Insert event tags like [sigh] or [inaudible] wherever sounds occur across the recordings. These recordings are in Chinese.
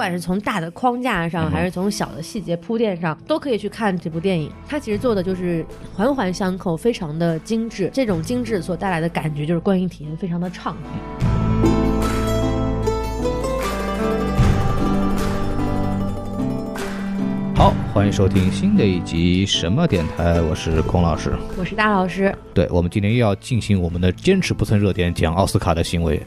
管是从大的框架上，还是从小的细节铺垫上，都可以去看这部电影。它其实做的就是环环相扣，非常的精致。这种精致所带来的感觉，就是观影体验非常的畅快。欢迎收听新的一集什么电台，我是孔老师。我是大老师，对，我们今天又要进行我们的坚持不蹭热点讲奥斯卡的行为。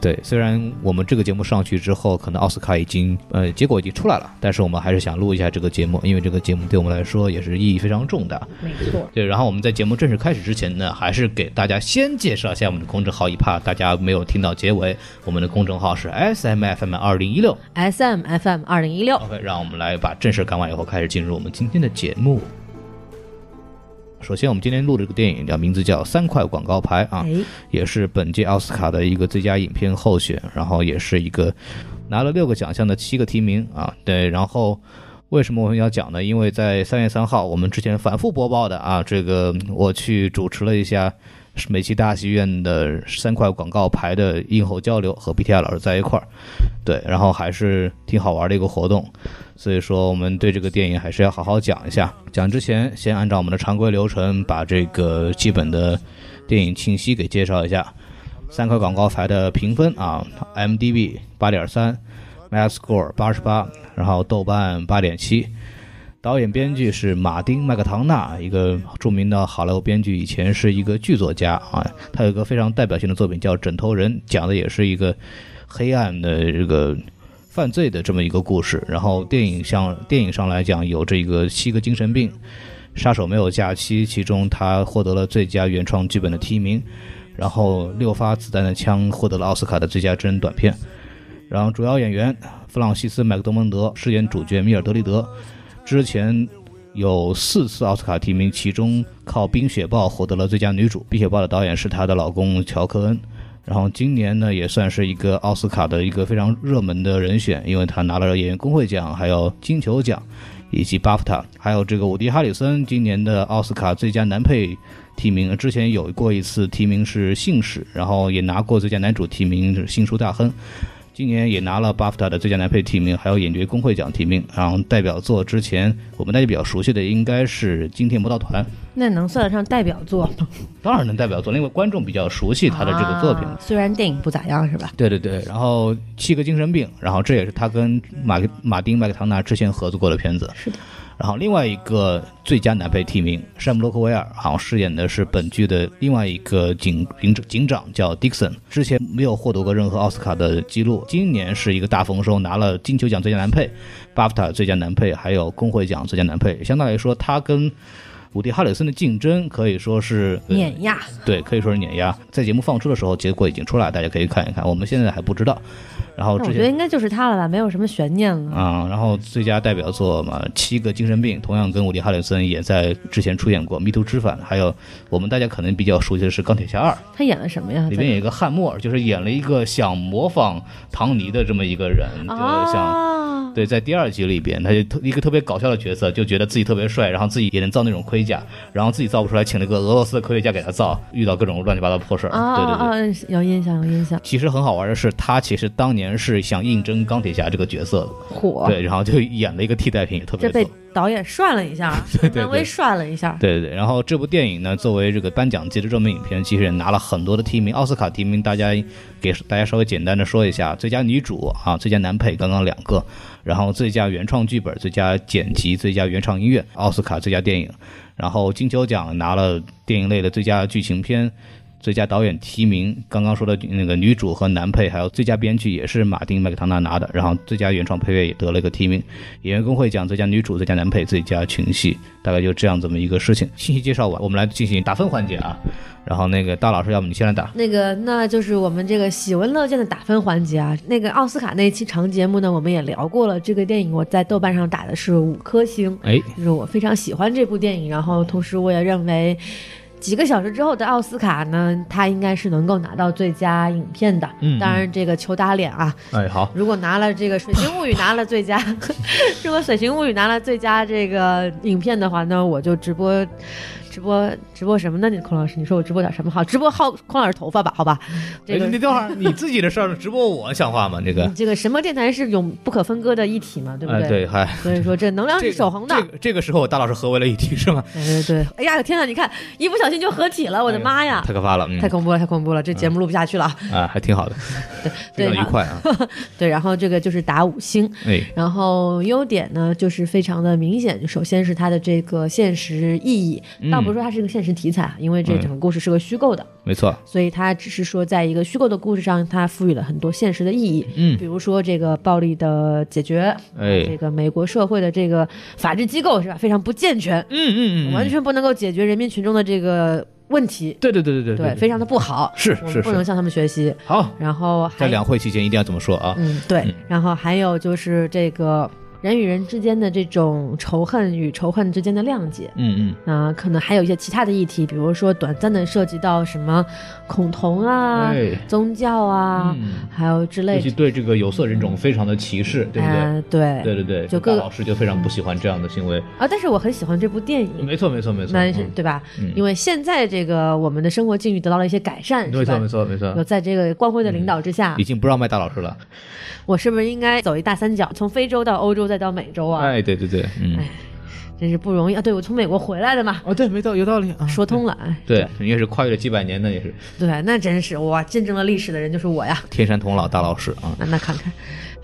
对，虽然我们这个节目上去之后，可能奥斯卡已经呃结果已经出来了，但是我们还是想录一下这个节目，因为这个节目对我们来说也是意义非常重大。没错。对，然后我们在节目正式开始之前呢，还是给大家先介绍一下我们的公众号，一怕大家没有听到结尾，我们的公众号是 S M F M 二零一六。S M F M 二零一六，OK，让我们来把正事干完以后，开始进入我们今天的节目。首先，我们今天录的这个电影叫名字叫《三块广告牌》啊，哎，也是本届奥斯卡的一个最佳影片候选，然后也是一个拿了六个奖项的七个提名啊。对，然后为什么我们要讲呢？因为在三月三号，我们之前反复播报的啊，这个我去主持了一下是美琪大戏院的三块广告牌的映后交流，和 BTI 老师在一块儿，对，然后还是挺好玩的一个活动。所以说，我们对这个电影还是要好好讲一下。讲之前，先按照我们的常规流程，把这个基本的电影信息给介绍一下。三块广告牌的评分啊，MDB 八点三，Metascore 八十八，然后豆瓣八点七。导演编剧是马丁麦克唐纳，一个著名的好莱坞编剧，以前是一个剧作家啊。他有一个非常代表性的作品叫《枕头人》，讲的也是一个黑暗的这个犯罪的这么一个故事。然后电影上电影上来讲，有这个七个精神病，杀手没有假期，其中他获得了最佳原创剧本的提名。然后六发子弹的枪获得了奥斯卡的最佳真人短片。然后主要演员弗朗西斯·麦克多蒙德饰演主角米尔德利德，之前有四次奥斯卡提名，其中靠《冰雪暴》获得了最佳女主，《冰雪暴》的导演是她的老公乔克恩。然后今年呢，也算是一个奥斯卡的一个非常热门的人选，因为他拿了演员工会奖，还有金球奖，以及巴夫塔，还有这个伍迪·哈里森今年的奥斯卡最佳男配提名，之前有过一次提名是《信使》，然后也拿过最佳男主提名是《新书大亨》。今年也拿了巴夫塔的最佳男配提名，还有演角工会奖提名。然后代表作之前我们大家比较熟悉的应该是《惊天魔盗团》，那能算得上代表作吗？当然能代表作，因为观众比较熟悉他的这个作品。啊虽然电影不咋样，是吧？对对对，然后七个精神病，然后这也是他跟马马丁麦克唐纳之前合作过的片子。是的。然后另外一个最佳男配提名，山姆洛克威尔好像饰演的是本剧的另外一个警警警长叫 Dixon，之前没有获得过任何奥斯卡的记录，今年是一个大丰收，拿了金球奖最佳男配、巴夫塔最佳男配，还有工会奖最佳男配。相对来说，他跟伍迪·哈里森的竞争可以说是碾压，对，可以说是碾压。在节目放出的时候，结果已经出来，大家可以看一看。我们现在还不知道。然后我觉得应该就是他了吧，没有什么悬念了。啊、然后最佳代表作嘛，《七个精神病》同样跟伍迪·哈里森也在之前出演过《迷途知返》，还有我们大家可能比较熟悉的是《钢铁侠二》，他演了什么呀？里面有一个汉默尔，就是演了一个想模仿唐尼的这么一个人，就是像。啊，对，在第二集里边，他就特一个特别搞笑的角色，就觉得自己特别帅，然后自己也能造那种盔甲，然后自己造不出来，请了个俄罗斯的科学家给他造，遇到各种乱七八糟破事儿。啊对对对。啊！有印象，有印象。其实很好玩的是，他其实当年是想应征钢铁侠这个角色的，火，对，然后就演了一个替代品，也特别这被。导演涮了一下，[laughs] 对对漫威涮了一下。对对对，然后这部电影呢，作为这个颁奖季的热门影片，其实也拿了很多的提名，奥斯卡提名，大家给大家稍微简单的说一下：最佳女主啊，最佳男配刚刚两个，然后最佳原创剧本、最佳剪辑、最佳原创音乐，奥斯卡最佳电影，然后金球奖拿了电影类的最佳剧情片。最佳导演提名，刚刚说的那个女主和男配，还有最佳编剧也是马丁麦克唐纳拿的，然后最佳原创配乐也得了一个提名。演员工会奖最佳女主、最佳男配、最佳群戏，大概就这样这么一个事情。信息介绍完，我们来进行打分环节啊。然后那个大老师，要不你先来打？那个，那就是我们这个喜闻乐见的打分环节啊。那个奥斯卡那一期长节目呢，我们也聊过了。这个电影我在豆瓣上打的是五颗星，哎，就是我非常喜欢这部电影，然后同时我也认为。几个小时之后的奥斯卡呢，他应该是能够拿到最佳影片的。嗯当然这个求打脸啊，哎，好，如果拿了这个《水形物语》拿了最佳，[laughs] 如果《水形物语》拿了最佳这个影片的话，那我就直播直播直播什么呢？你孔老师，你说我直播点什么好？直播薅孔老师头发吧，好吧？这哎个你等会儿，[laughs] 你自己的事儿直播我像话吗？这个，这个什么电台是永不可分割的一体嘛，对不哎，对？对，嗨，所以说这能量是守恒的。这个这个时候，大老师合为了一体是吗？对对对，哎呀天呐，你看一不小心就合体了，我的妈呀！太可怕了，嗯太恐怖了，太恐怖了，这节目录不下去了。啊，还挺好的，非对常愉快啊。[laughs] 对，然后这个就是打五星，哎，然后优点呢就是非常的明显，首先是它的这个现实意义，嗯倒不是说它是一个现实题材，因为这整个故事是个虚构的，没错，所以它只是说在一个虚构的故事上，它赋予了很多现实的意义。嗯比如说这个暴力的解决，哎这个美国社会的这个法治机构是吧，非常不健全，嗯嗯嗯，完全不能够解决人民群众的这个问题，对对对对对，非常的不好，是是是不能向他们学习。好，然后还在两会期间一定要这么说啊。嗯，对嗯，然后还有就是这个人与人之间的这种仇恨与仇恨之间的谅解。嗯嗯，啊、可能还有一些其他的议题，比如说短暂的涉及到什么恐同啊、哎宗教啊，嗯还有之类的。尤其对这个有色人种非常的歧视，对不对？呃对对对对，就各大老师就非常不喜欢这样的行为。啊，但是我很喜欢这部电影。没错没错没错，那是嗯对吧？嗯因为现在这个我们的生活境遇得到了一些改善，没错没？错没错有，在这个光辉的领导之下，已经不让卖大老师了。我是不是应该走一大三角，从非洲到欧洲再到美洲啊？哎，对对对，嗯，真是不容易啊！对，我从美国回来的嘛，哦对，没道有道理啊。说通了。哎，对，你也是跨越了几百年的，也是对，那真是哇，见证了历史的人就是我呀。天山童姥大老师啊。那那看看，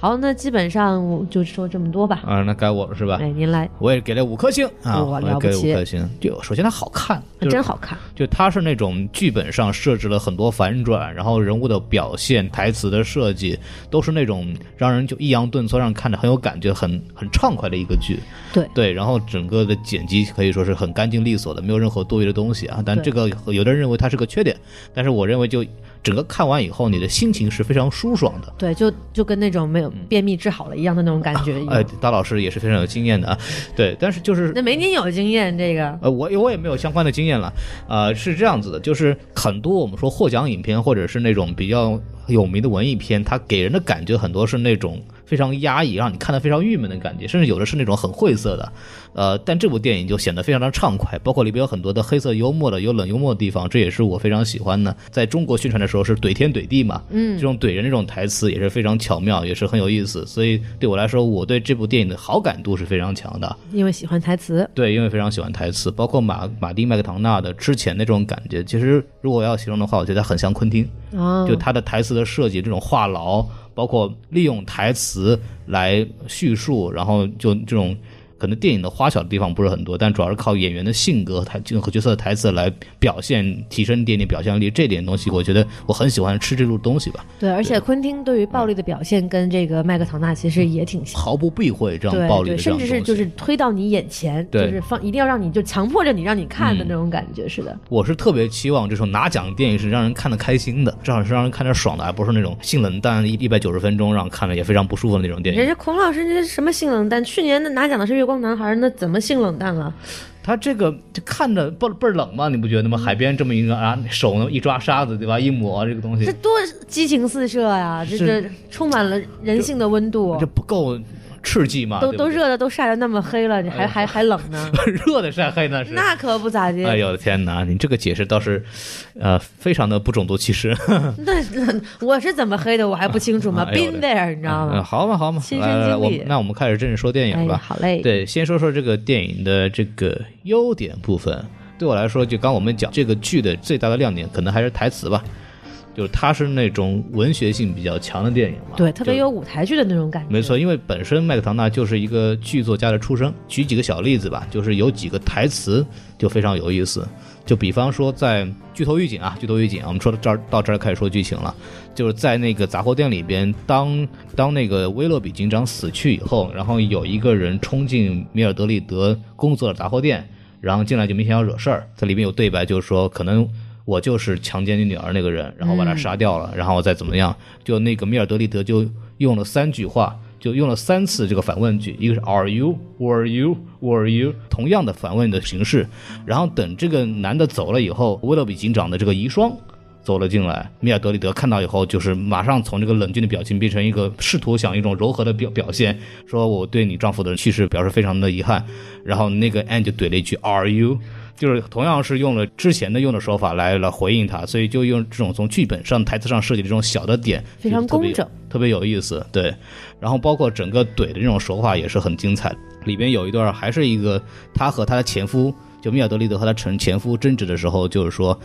好，那基本上我就说这么多吧。啊，那该我了是吧？哎，您来，我也给了五颗星啊，哇我也给五颗星。就首先它好看，就是真好看。就它是那种剧本上设置了很多反转，然后人物的表现、台词的设计，都是那种让人就抑扬顿挫，让人看着很有感觉、很很畅快的一个剧。对对，然后整个的剪辑可以说是很干净利索的，没有任何多余的东西啊。但这个有的人认为它是个缺点，但是我认为就整个看完以后，你的心情是非常舒爽的。对，就就跟那种没有便秘治好了一样的那种感觉。哎，大老师也是非常有经验的啊。对，但是就是那没您有经验，这个呃，我我也没有相关的经验了，呃，是这样子的，就是很多我们说获奖影片或者是那种比较有名的文艺片，它给人的感觉很多是那种非常压抑，让你看得非常郁闷的感觉，甚至有的是那种很晦涩的，呃，但这部电影就显得非常的畅快，包括里边有很多的黑色幽默的、有冷幽默的地方，这也是我非常喜欢的。在中国宣传的时候是怼天怼地嘛，嗯这种怼人这种台词也是非常巧妙，也是很有意思，所以对我来说，我对这部电影的好感度是非常强的。因为喜欢台词，对，因为非常喜欢台词，包括马马丁麦克唐纳的之前那种感觉。其实如果要形容的话，我觉得很像昆汀，哦，就他的台词设计，这种话痨，包括利用台词来叙述，然后就这种。可能电影的花巧的地方不是很多，但主要是靠演员的性格、台和角色的台词来表现，提升电影表现力。这点东西，我觉得我很喜欢吃这路东西吧，对，而且昆汀对于暴力的表现跟这个麦克唐纳其实也挺像。毫不避讳这样暴力。甚至是就是推到你眼前，就是放一定要让你就强迫着你让你看的嗯那种感觉，是的。我是特别期望这种拿奖电影是让人看得开心的，至少是让人看着爽的，而不是那种性冷淡一一百九十分钟让看着也非常不舒服的那种电影。人家孔老师这什么性冷淡？去年的拿奖的是《月光男孩》，那怎么性冷淡了？他这个就看着倍倍儿冷嘛，你不觉得吗？海边这么一个啊，手呢一抓沙子对吧，一抹这个东西，这多激情四射呀！这是这充满了人性的温度这，不够刺激嘛？都都热的都晒得那么黑了，你还哎还还冷呢？[laughs] 热的晒黑那是。那可不咋地。哎呦天哪！你这个解释倒是，呃，非常的不种族歧视。[laughs] 那那我是怎么黑的，我还不清楚吗？[laughs] Been there，你知道嗯吗？好嘛好嘛，亲身来来来，经历我那我们开始正式说电影哎，吧。好嘞。对，先说说这个电影的这个优点部分。对我来说，就刚我们讲这个剧的最大的亮点，可能还是台词吧。就是它是那种文学性比较强的电影嘛，对，特别有舞台剧的那种感觉。没错，因为本身麦克唐纳就是一个剧作家的出身。举几个小例子吧，就是有几个台词就非常有意思。就比方说，在剧透预警啊，剧透预警啊，我们说到这儿到这儿开始说剧情了。就是在那个杂货店里边，当当那个威洛比警长死去以后，然后有一个人冲进米尔德利德工作的杂货店，然后进来就明显要惹事儿。在里面有对白，就是说可能我就是强奸你女儿那个人，然后把她杀掉了，然后再怎么样，就那个米尔德里德就用了三句话，就用了三次这个反问句，一个是 Are you? Were you? Were you? 同样的反问的形式，然后等这个男的走了以后，威勒比警长的这个遗孀。走了进来，米尔德里德看到以后，就是马上从这个冷峻的表情变成一个试图想一种柔和的表表现，说我对你丈夫的去世表示非常的遗憾。然后那个 Anne 就怼了一句 Are you？就是同样是用了之前的用的手法来来回应他，所以就用这种从剧本上台词上设计的这种小的点，非常工整。特别有意思，对。然后包括整个怼的这种手法也是很精彩。里边有一段还是一个她和她的前夫，就米尔德利德和她前前夫争执的时候，就是说，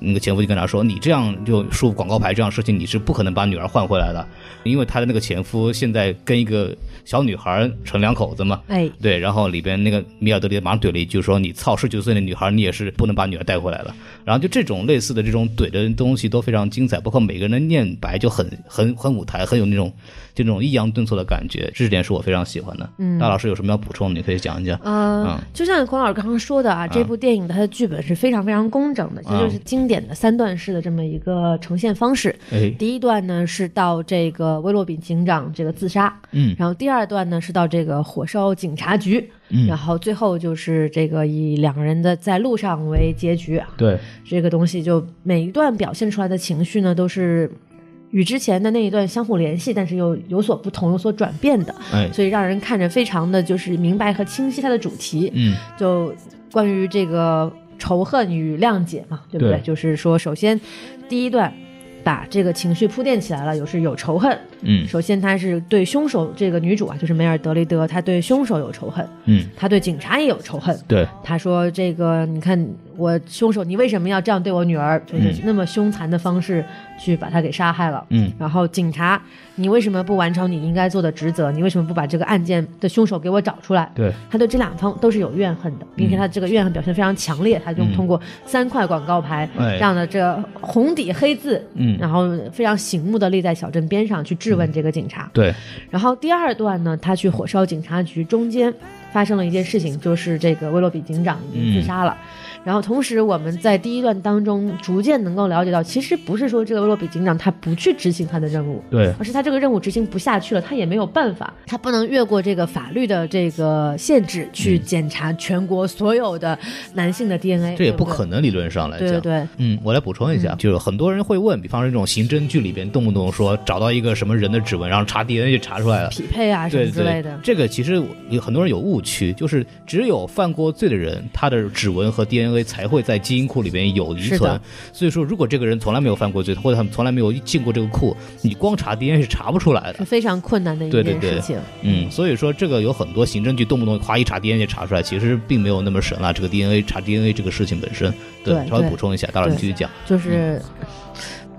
那个前夫就跟她说：“你这样就竖广告牌这样事情，你是不可能把女儿换回来的，因为她的那个前夫现在跟一个小女孩成两口子嘛。”哎，对，然后里边那个米尔德利德马上怼了一句说：“你操，十九岁的女孩，你也是不能把女儿带回来的。”然后就这种类似的这种怼的东西都非常精彩，包括每个人的念白就很很很舞台，很有那种就那种抑扬顿挫的感觉，这点是我非常喜欢的。嗯大老师有什么要补充的？你可以讲一讲。呃嗯，就像孔老师刚刚说的啊，这部电影它的剧本是非常非常工整的，其实就是经典的三段式的这么一个呈现方式。哎，第一段呢是到这个威洛比警长这个自杀，嗯然后第二段呢是到这个火烧警察局，嗯然后最后就是这个以两个人的在路上为结局啊。对，这个东西就每一段表现出来的情绪呢，都是与之前的那一段相互联系，但是又有所不同、有所转变的，哎，所以让人看着非常的就是明白和清晰它的主题。嗯就关于这个仇恨与谅解嘛，对不对？对就是说，首先第一段把这个情绪铺垫起来了，有是有仇恨。嗯首先，他是对凶手这个女主啊，就是梅尔德雷德，她对凶手有仇恨，嗯，她对警察也有仇恨。对，她说：“这个，你看我凶手，你为什么要这样对我女儿？就是那么凶残的方式去把她给杀害了。”嗯然后警察，你为什么不完成你应该做的职责？你为什么不把这个案件的凶手给我找出来？对，他对这两方都是有怨恨的，并且他这个怨恨表现非常强烈，他就嗯通过三块广告牌哎这样的这红底黑字，嗯然后非常醒目的立在小镇边上去质问这个警察。对，然后第二段呢，他去火烧警察局，中间发生了一件事情，就是这个威洛比警长已经自杀了。然后同时我们在第一段当中逐渐能够了解到，其实不是说这个威洛比警长他不去执行他的任务，对，而是他这个任务执行不下去了，他也没有办法，他不能越过这个法律的这个限制去检查全国所有的男性的 DNA，这也不可能，理论上来讲。对对。对，嗯，我来补充一下，就是很多人会问，比方说这种刑侦剧里边，动不动说找到一个什么人的指纹，然后查 DNA 就查出来了。匹配啊什么之类的，这个其实有很多人有误区，就是只有犯过罪的人，他的指纹和 DNA 才会在基因库里边有遗存。所以说，如果这个人从来没有犯过罪，或者他们从来没有进过这个库，你光查 DNA 是查不出来的。是非常困难的一对对对件事情。嗯，所以说这个有很多刑侦剧动不动夸一查 DNA 就查出来，其实并没有那么神啊。这个 DNA 查 DNA 这个事情本身，对，对稍微补充一下，待会儿你继续讲。就是，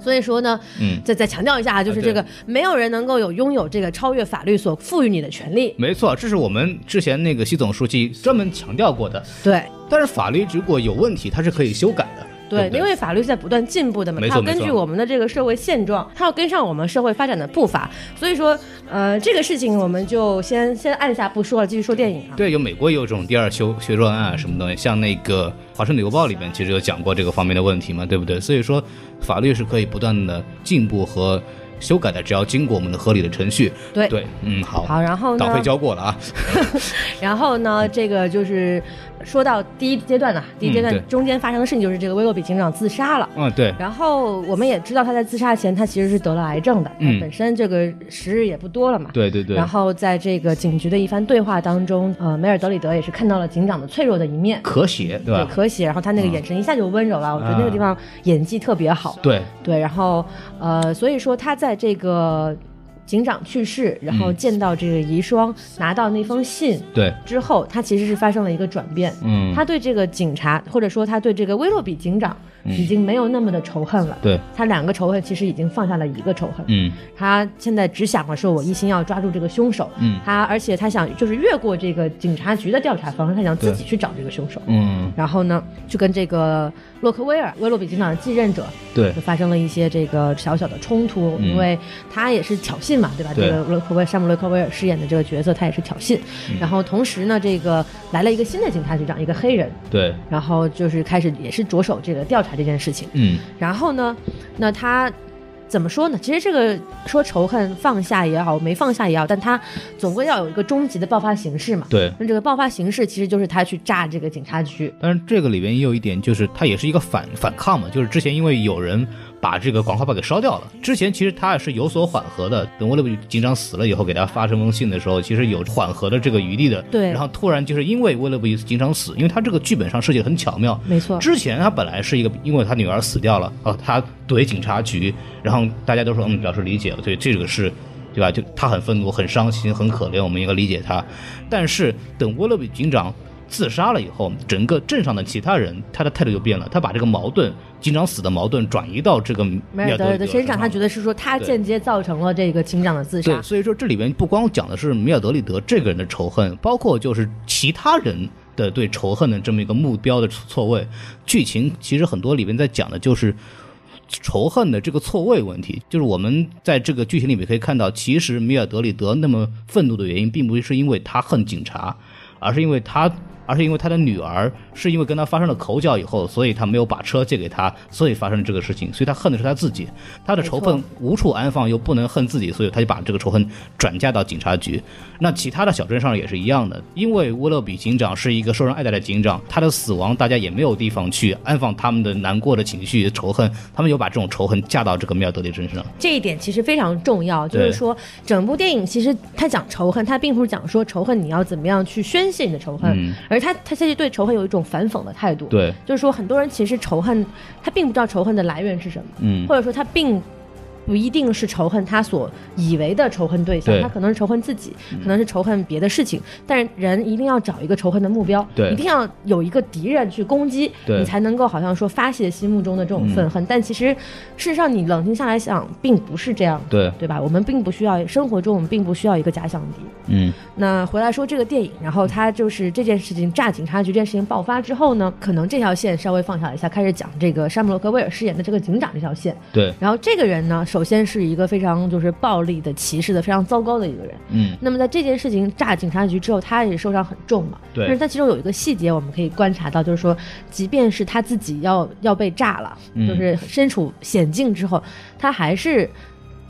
所以说呢，嗯，再再强调一下啊，就是这个没有人能够有拥有这个超越法律所赋予你的权利。没错，这是我们之前那个习总书记专门强调过的。对但是法律如果有问题，它是可以修改的。对因为法律是在不断进步的嘛，它要根据我们的这个社会现状，它要跟上我们社会发展的步伐。所以说，呃，这个事情我们就先先按下不说了，继续说电影啊。对，有美国也有这种第二修学说案啊什么东西，像那个《华盛顿邮报》里面其实有讲过这个方面的问题嘛，对不对？所以说，法律是可以不断的进步和修改的，只要经过我们的合理的程序。对对，嗯，好，好，然后呢党费？交过了啊。[laughs] 然后呢？这个就是说到第一阶段呢，第一阶段中间发生的事情就是这个威洛比警长自杀了。嗯，对，然后我们也知道他在自杀前，他其实是得了癌症的，嗯本身这个时日也不多了嘛。对对对然。后在这个警局的一番对话当中，呃，梅尔德里德也是看到了警长的脆弱的一面，咳血，对吧？可喜。然后他那个眼神一下就温柔了，我觉得那个地方演技特别好。对，对，然后呃，所以说他在这个警长去世，然后嗯。见到这个遗孀，拿到那封信对，之后，他其实是发生了一个转变。嗯，他对这个警察，或者说他对这个威洛比警长，已经没有那么的仇恨了。对，他两个仇恨其实已经放下了一个仇恨。嗯。他现在只想着说，我一心要抓住这个凶手。嗯。他而且他想就是越过这个警察局的调查方式，他想自己去找这个凶手。嗯，然后呢，就跟这个洛克威尔威洛比警长的继任者对。就，发生了一些这个小小的冲突，嗯。因为他也是挑衅嘛，对吧？对。这个洛克威山姆洛克威尔饰演的这个角色，他也是挑衅。嗯。然后同时呢，这个来了一个新的警察局长，一个黑人，对，然后就是开始也是着手这个调查这件事情。嗯然后呢，那他怎么说呢？其实这个说仇恨放下也好，没放下也好，但他总归要有一个终极的爆发形式嘛。对。那这个爆发形式其实就是他去炸这个警察局。但是这个里边也有一点，就是他也是一个反反抗嘛，就是之前因为有人把这个广告牌给烧掉了。之前其实他也是有所缓和的，等沃勒比警长死了以后，给他发这封信的时候，其实有缓和的这个余地的。对然后突然就是因为沃勒比警长死，因为他这个剧本上设计的很巧妙，没错，之前他本来是一个，因为他女儿死掉了，啊，他怼警察局，然后大家都说嗯表示理解了，对这个是，对吧？就他很愤怒、很伤心、很可怜，我们应该理解他。但是等沃勒比警长自杀了以后，整个镇上的其他人他的态度就变了，他把这个矛盾，警长死的矛盾转移到这个梅尔德米尔德里德里的身上，他觉得。是说他间接造成了这个警长的自杀对，。所以说这里边不光讲的是米尔德里德这个人的仇恨，包括就是其他人的对仇恨的这么一个目标的错位。剧情其实很多里边在讲的就是仇恨的这个错位问题，就是我们在这个剧情里面可以看到，其实米尔德里德那么愤怒的原因，并不是因为他恨警察，而是因为他。而是因为他的女儿是因为跟他发生了口角以后，所以他没有把车借给他，所以发生了这个事情，所以他恨的是他自己，他的仇恨无处安放，又不能恨自己，所以他就把这个仇恨转嫁到警察局。那其他的小镇上也是一样的，因为沃勒比警长是一个受人爱戴的警长，他的死亡大家也没有地方去安放他们的难过的情绪、仇恨，他们有把这种仇恨嫁到这个米尔德里身上。这一点其实非常重要，就是说整部电影其实他讲仇恨，他并不是讲说仇恨你要怎么样去宣泄你的仇恨，嗯而他他其实对仇恨有一种反讽的态度。对，就是说很多人其实仇恨他并不知道仇恨的来源是什么，嗯，或者说他并。不一定是仇恨他所以为的仇恨对象，他可能是仇恨自己，可能是仇恨别的事情。但是人一定要找一个仇恨的目标，对一定要有一个敌人去攻击，对你才能够好像说发泄心目中的这种愤恨。但其实事实上，你冷静下来想，并不是这样，对，对吧？我们并不需要生活中，我们并不需要一个假想敌。嗯，那回来说这个电影，然后他就是这件事情炸警察局这件事情爆发之后呢，可能这条线稍微放下了一下，开始讲这个山姆洛克威尔饰演的这个警长这条线。对，然后这个人呢，首先是一个非常就是暴力的、歧视的、非常糟糕的一个人。嗯，那么在这件事情炸警察局之后，他也受伤很重嘛。对但是他其中有一个细节我们可以观察到，就是说，即便是他自己要要被炸了，嗯就是身处险境之后，他还是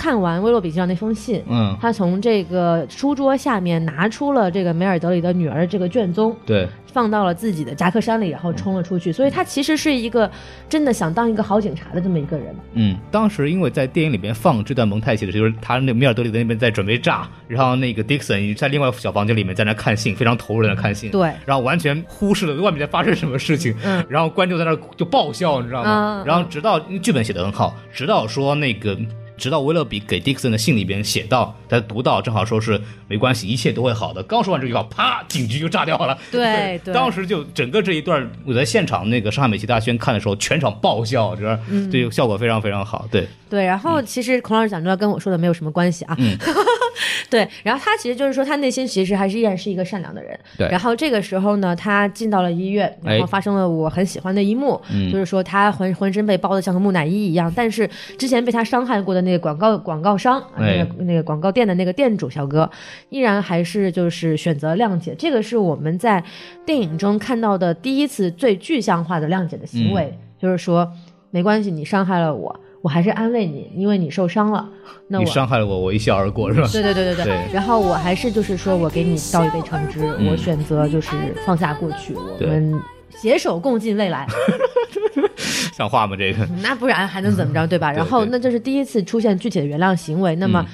看完威洛比警长那封信，嗯，他从这个书桌下面拿出了这个梅尔德里的女儿这个卷宗，对，放到了自己的夹克衫里，然后冲了出去。所以他其实是一个真的想当一个好警察的这么一个人。嗯，当时因为在电影里边放这段蒙太奇的时候，就是他那梅尔德里的那边在准备炸，然后那个 Dixon 在另外小房间里面在那看信，非常投入在那看信，对然后完全忽视了外面在发生什么事情，嗯然后观众在那就爆笑，你知道吗？嗯然后直到剧本写的很好，直到说那个。直到威勒比给迪克森的信里边写到，他读到正好说是没关系，一切都会好的。刚说完这句话，啪，警局就炸掉了。对对当时就整个这一段，我在现场那个上海美琪大轩看的时候，全场爆笑，就是嗯这个效果非常非常好。对，对，然后其实孔老师讲这段跟我说的没有什么关系啊。嗯 [laughs] [laughs] 对，然后他其实就是说，他内心其实还是依然是一个善良的人。对然后这个时候呢，他进到了医院，然后哎发生了我很喜欢的一幕，嗯就是说他浑浑身被包的像个木乃伊一样，但是之前被他伤害过的那个广告广告商，那个那个广告店的那个店主小哥，依然还是就是选择谅解。这个是我们在电影中看到的第一次最具象化的谅解的行为，就是说没关系，你伤害了我。我还是安慰你，因为你受伤了。那你我伤害了我，我一笑而过，是吧？对对对对对。对然后我还是就是说我给你倒一杯橙汁，嗯我选择就是放下过去，我们携手共进未来。[laughs] 像话吗？这个？那不然还能怎么着，对吧？[laughs] 对然后那这是第一次出现具体的原谅行为。那么嗯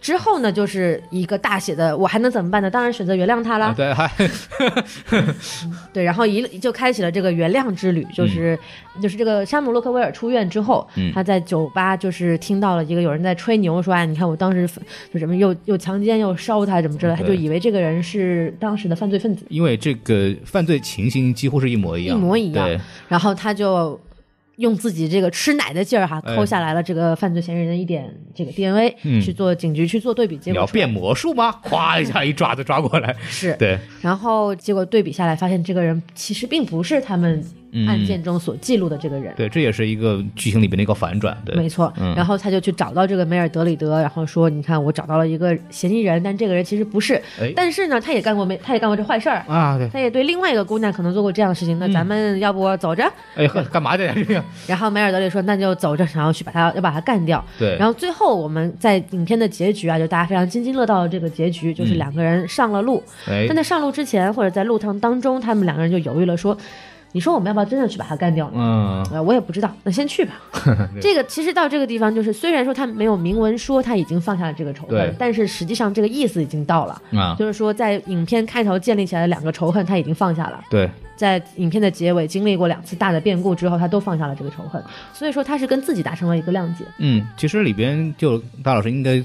之后呢，就是一个大写的，我还能怎么办呢？当然选择原谅他啦。啊，对，还 [laughs] 对，然后一就开启了这个原谅之旅，就是、就是这个山姆洛克威尔出院之后，嗯。他在酒吧就是听到了一个有人在吹牛说，哎，你看我当时就什么又又强奸又烧他怎么之类的，他就以为这个人是当时的犯罪分子，因为这个犯罪情形几乎是一模一样，一模一样。对，然后他就。用自己这个吃奶的劲儿哈，哎。抠下来了这个犯罪嫌疑人的一点这个 DNA，、嗯。去做警局去做对比，结果你要变魔术吗？咵一下，一爪子抓过来，是，对，然后结果对比下来，发现这个人其实并不是他们嗯案件中所记录的这个人，对，这也是一个剧情里边的一个反转，对，没错，嗯然后他就去找到这个梅尔德里德，然后说：“你看，我找到了一个嫌疑人，但这个人其实不是。哎但是呢，他也干过没，他也干过这坏事儿，啊，对，他也对另外一个姑娘可能做过这样的事情。那咱们要不走着？哎，呵干嘛的呀？这个，然后梅尔德里说：那就走着，然后去把他要把他干掉。对，然后最后我们在影片的结局啊，就大家非常津津乐道的这个结局，就是嗯两个人上了路。哎但，在上路之前，或者在路程当中，他们两个人就犹豫了，说。你说我们要不要真的去把他干掉呢？嗯，呃，我也不知道，那先去吧。[laughs] 这个其实到这个地方，就是虽然说他没有明文说他已经放下了这个仇恨，但是实际上这个意思已经到了，啊，就是说在影片开头建立起来的两个仇恨他已经放下了，对，在影片的结尾经历过两次大的变故之后，他都放下了这个仇恨，所以说他是跟自己达成了一个谅解。嗯，其实里边就大老师应该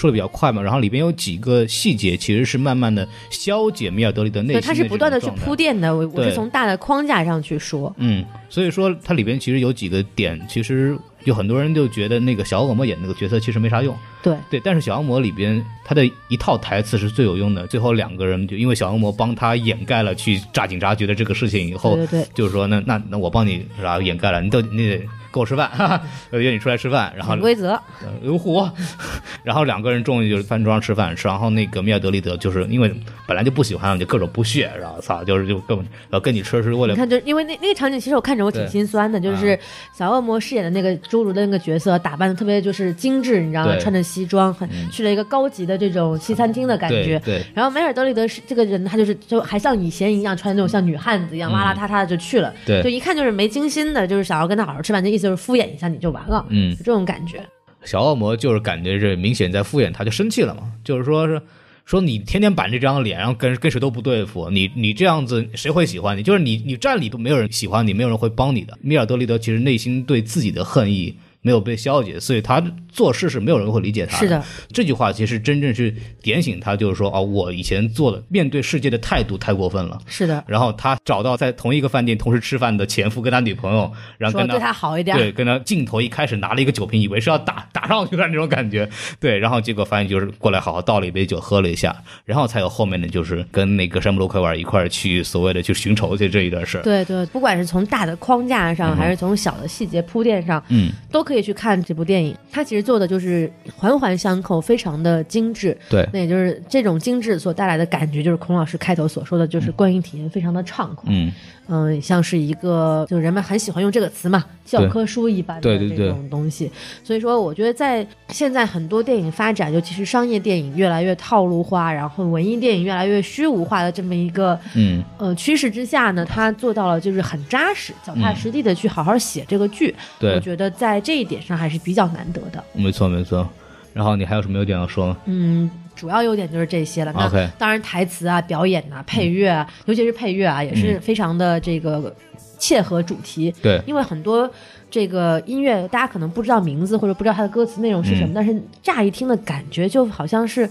说的比较快嘛，然后里边有几个细节其实是慢慢的消解米尔德里的内对，心，他是不断的去铺。垫的，我我是从大的框架上去说。嗯，所以说它里边其实有几个点，其实有很多人就觉得那个小恶魔演那个角色其实没啥用，对，对，但是小恶魔里边他的一套台词是最有用的。最后两个人就因为小恶魔帮他掩盖了去炸警察局的这个事情以后，对对对就是说那那那我帮你是吧掩盖了，你都你得跟我吃饭，哈哈，约你出来吃饭，然后潜规则，呃有虎，[laughs] 然后两个人终于就是饭桌上吃饭，然后那个米尔德利德就是因为本来就不喜欢，就各种不屑，然后操，就是就跟呃跟你吃是为了你看，就因为那那个场景，其实我看着我挺心酸的，就是小恶魔饰演的那个侏儒的那个角色，打扮的特别就是精致，你知道吗？穿着西装，很去了一个高级的这种西餐厅的感觉。对对然后梅尔德利德是这个人，他就是就还像以前一样穿那种像女汉子一样邋邋遢遢的就去了，嗯对。就一看就是没精心的，就是想要跟他好好吃饭，这意思就是敷衍一下你就完了，嗯就这种感觉。小恶魔就是感觉这明显在敷衍他，就生气了嘛，就是说是说你天天板这张脸，然后跟跟谁都不对付，你你这样子谁会喜欢你？就是你你站里都没有人喜欢你，没有人会帮你的。米尔德利德其实内心对自己的恨意没有被消解，所以他做事是没有人会理解他是的，这句话其实真正是点醒他，就是说啊，我以前做的面对世界的态度太过分了。是的，然后他找到在同一个饭店同时吃饭的前夫跟他女朋友，然后跟说对他好一点。对，跟他镜头一开始拿了一个酒瓶，以为是要打打上去的那种感觉，对，然后结果发现就是过来好好倒了一杯酒喝了一下，然后才有后面的就是跟那个山姆洛克维尔一块儿去所谓的去寻仇去这一段事。对对，不管是从大的框架上，还是从小的细节铺垫上，嗯，都可以去看这部电影。它其实做的就是环环相扣，非常的精致。对，那也就是这种精致所带来的感觉，就是孔老师开头所说的，就是观影体验非常的畅快。嗯，嗯，像是一个，就人们很喜欢用这个词嘛，教科书一般的这对对对种东西。所以说，我觉得在现在很多电影发展，尤其是商业电影越来越套路化，然后文艺电影越来越虚无化的这么一个嗯，呃趋势之下呢，他做到了就是很扎实、脚踏实地的去好好写这个剧。对我觉得在这一点上还是比较难得的。没错没错。然后你还有什么优点要说吗？嗯，主要优点就是这些了。那当然，台词啊、表演啊、配乐啊，尤其是配乐啊，也是非常的这个切合主题。对，因为很多这个音乐，大家可能不知道名字或者不知道它的歌词内容是什么，嗯。但是乍一听的感觉就好像是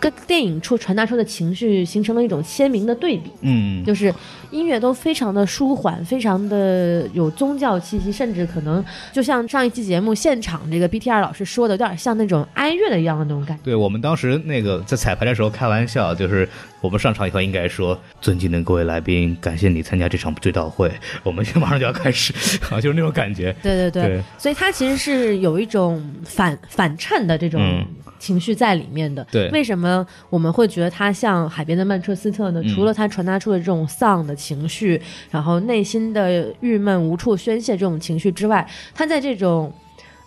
跟电影出传达出的情绪形成了一种鲜明的对比。嗯，就是音乐都非常的舒缓，非常的有宗教气息，甚至可能就像上一期节目现场这个 BTR 老师说的，有点像那种哀乐的一样的那种感觉。对我们当时那个在彩排的时候开玩笑，就是我们上场以后应该说：“尊敬的各位来宾，感谢你参加这场追悼会，我们马上就要开始。[laughs] ”啊，就是那种感觉。对对对，对所以它其实是有一种反反衬的这种嗯情绪在里面的。对为什么我们会觉得它像海边的曼彻斯特呢？嗯除了它传达出的这种丧的情绪，然后内心的郁闷无处宣泄这种情绪之外，它在这种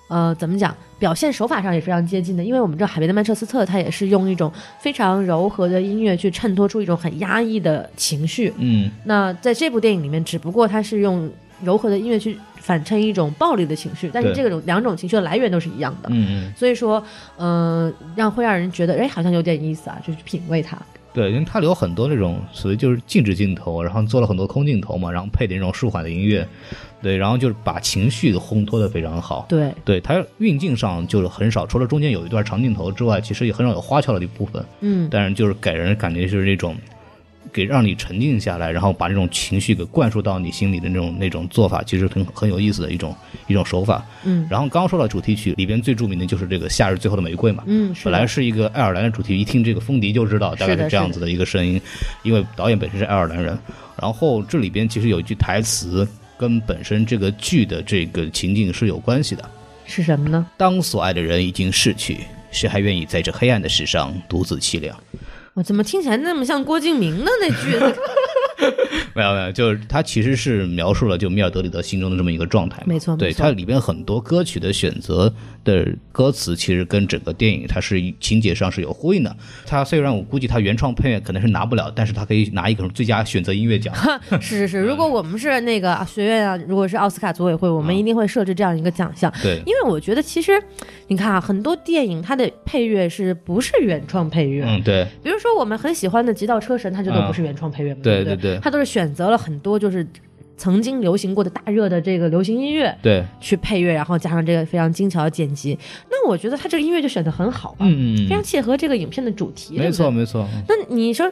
呃怎么讲表现手法上也非常接近的，因为我们知道海边的曼彻斯特，它也是用一种非常柔和的音乐去衬托出一种很压抑的情绪。嗯，那在这部电影里面，只不过它是用柔和的音乐去反衬一种暴力的情绪，但是这种两种情绪的来源都是一样的。嗯嗯，所以说，嗯、让会让人觉得，哎，好像有点意思啊，就去品味它。对，因为它有很多那种所谓就是静止镜头，然后做了很多空镜头嘛，然后配的那种舒缓的音乐，对，然后就是把情绪烘托的非常好。对，对它运镜上就是很少，除了中间有一段长镜头之外，其实也很少有花俏的一部分。嗯，但是就是给人感觉就是那种，给让你沉静下来，然后把这种情绪给灌输到你心里的那种那种做法，其实很很有意思的一种一种手法。嗯然后刚刚说到主题曲里边最著名的就是这个《夏日最后的玫瑰》嘛，嗯，是本来是一个爱尔兰的主题，一听这个风笛就知道大概是这样子的一个声音，因为导演本身是爱尔兰人。然后这里边其实有一句台词跟本身这个剧的这个情境是有关系的。是什么呢？当所爱的人已经逝去，谁还愿意在这黑暗的世上独自凄凉？我怎么听起来那么像郭敬明的那句？[laughs] 没有没有，就是他其实是描述了就米尔德里德心中的这么一个状态没错没错它里边很多歌曲的选择的歌词，其实跟整个电影它是情节上是有呼应的。它虽然我估计他原创配乐可能是拿不了，但是他可以拿一个最佳选择音乐奖。[laughs] 是是是，如果我们是那个啊学院啊，如果是奥斯卡组委会，我们一定会设置这样一个奖项。对，因为我觉得其实，你看啊，很多电影它的配乐是不是原创配乐？嗯，对，比如说我们很喜欢的《极道车神》，它就都不是原创配乐对对对它都是选择了很多就是曾经流行过的大热的这个流行音乐对，去配乐，然后加上这个非常精巧的剪辑。那我觉得他这个音乐就选的很好吧，嗯嗯非常切合这个影片的主题，没错没错，那你说。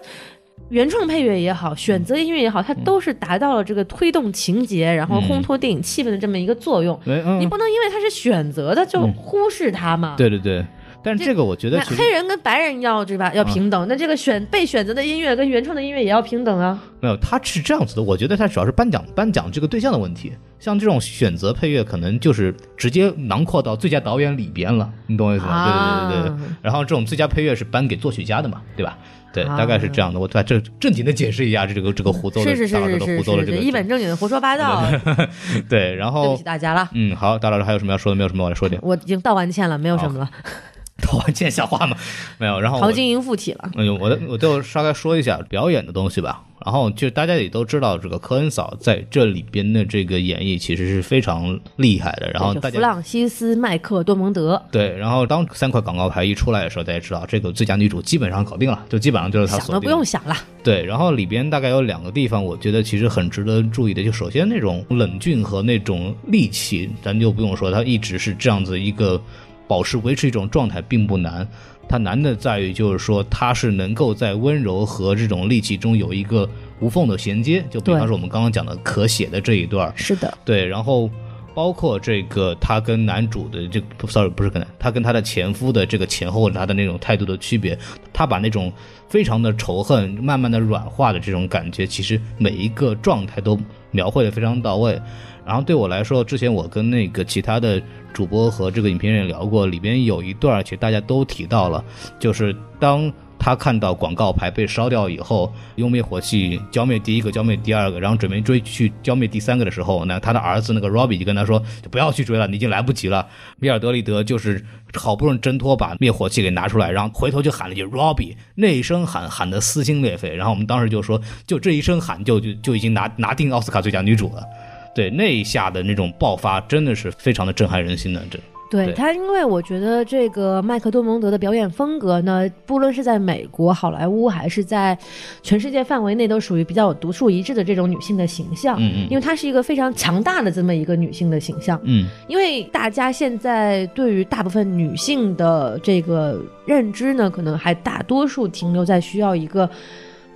原创配乐也好，选择音乐也好，它都是达到了这个推动情节，然后烘托电影气氛的这么一个作用。没嗯，你不能因为它是选择的就忽视它嘛？对对对，但是这个我觉得黑人跟白人要对吧？要平等，那这个选被选择的音乐跟原创的音乐也要平等啊。没有，他是这样子的。我觉得他主要是颁奖颁奖这个对象的问题。像这种选择配乐，可能就是直接囊括到最佳导演里边了，你懂我意思吗？啊对对对对对。然后这种最佳配乐是颁给作曲家的嘛，对吧？对，啊大概是这样的。我把这正经的解释一下这个这个胡诌的是是是大老师是是是，的胡诌的这个一本正经的胡说八道，[laughs] 对，然后对不起大家了。嗯，好，大老师还有什么要说的？没有什么，我来说点。我已经道完歉了，没有什么了，[laughs] 道完歉像话吗？没有。然后我陶晶莹附体了。哎呦，我的我就稍微说一下表演的东西吧。然后就大家也都知道，这个科恩嫂在这里边的这个演绎其实是非常厉害的。然后大家弗朗西斯·麦克多蒙德对，然后当三块广告牌一出来的时候，大家知道这个最佳女主基本上搞定了，就基本上就是她想都。不用想了，对，然后里边大概有两个地方，我觉得其实很值得注意的，就首先那种冷峻和那种戾气，咱就不用说，她一直是这样子一个保持维持一种状态并不难，它难的在于就是说它是能够在温柔和这种戾气中有一个无缝的衔接，就比方说我们刚刚讲的可写的这一段儿，是的，对，然后包括这个他跟男主的这个，sorry，不是跟男，他跟他的前夫的这个前后他的那种态度的区别，他把那种非常的仇恨慢慢的软化的这种感觉，其实每一个状态都描绘的非常到位。然后对我来说，之前我跟那个其他的主播和这个影评人聊过，里边有一段，其实大家都提到了，就是当他看到广告牌被烧掉以后，用灭火器浇灭第一个，浇灭第二个，然后准备追去浇灭第三个的时候，那他的儿子那个 Robbie 就跟他说，就不要去追了，你已经来不及了。米尔德里德就是好不容易挣脱把灭火器给拿出来，然后回头就喊了一句 Robbie，那一声喊喊得撕心裂肺。然后我们当时就说，就这一声喊就就就已经拿拿定奥斯卡最佳女主了。对那一下的那种爆发，真的是非常的震撼人心的，这对对他，因为我觉得这个麦克多蒙德的表演风格呢，不论是在美国好莱坞，还是在全世界范围内，都属于比较有独树一帜的这种女性的形象。嗯嗯因为她是一个非常强大的这么一个女性的形象。嗯因为大家现在对于大部分女性的这个认知呢，可能还大多数停留在需要一个。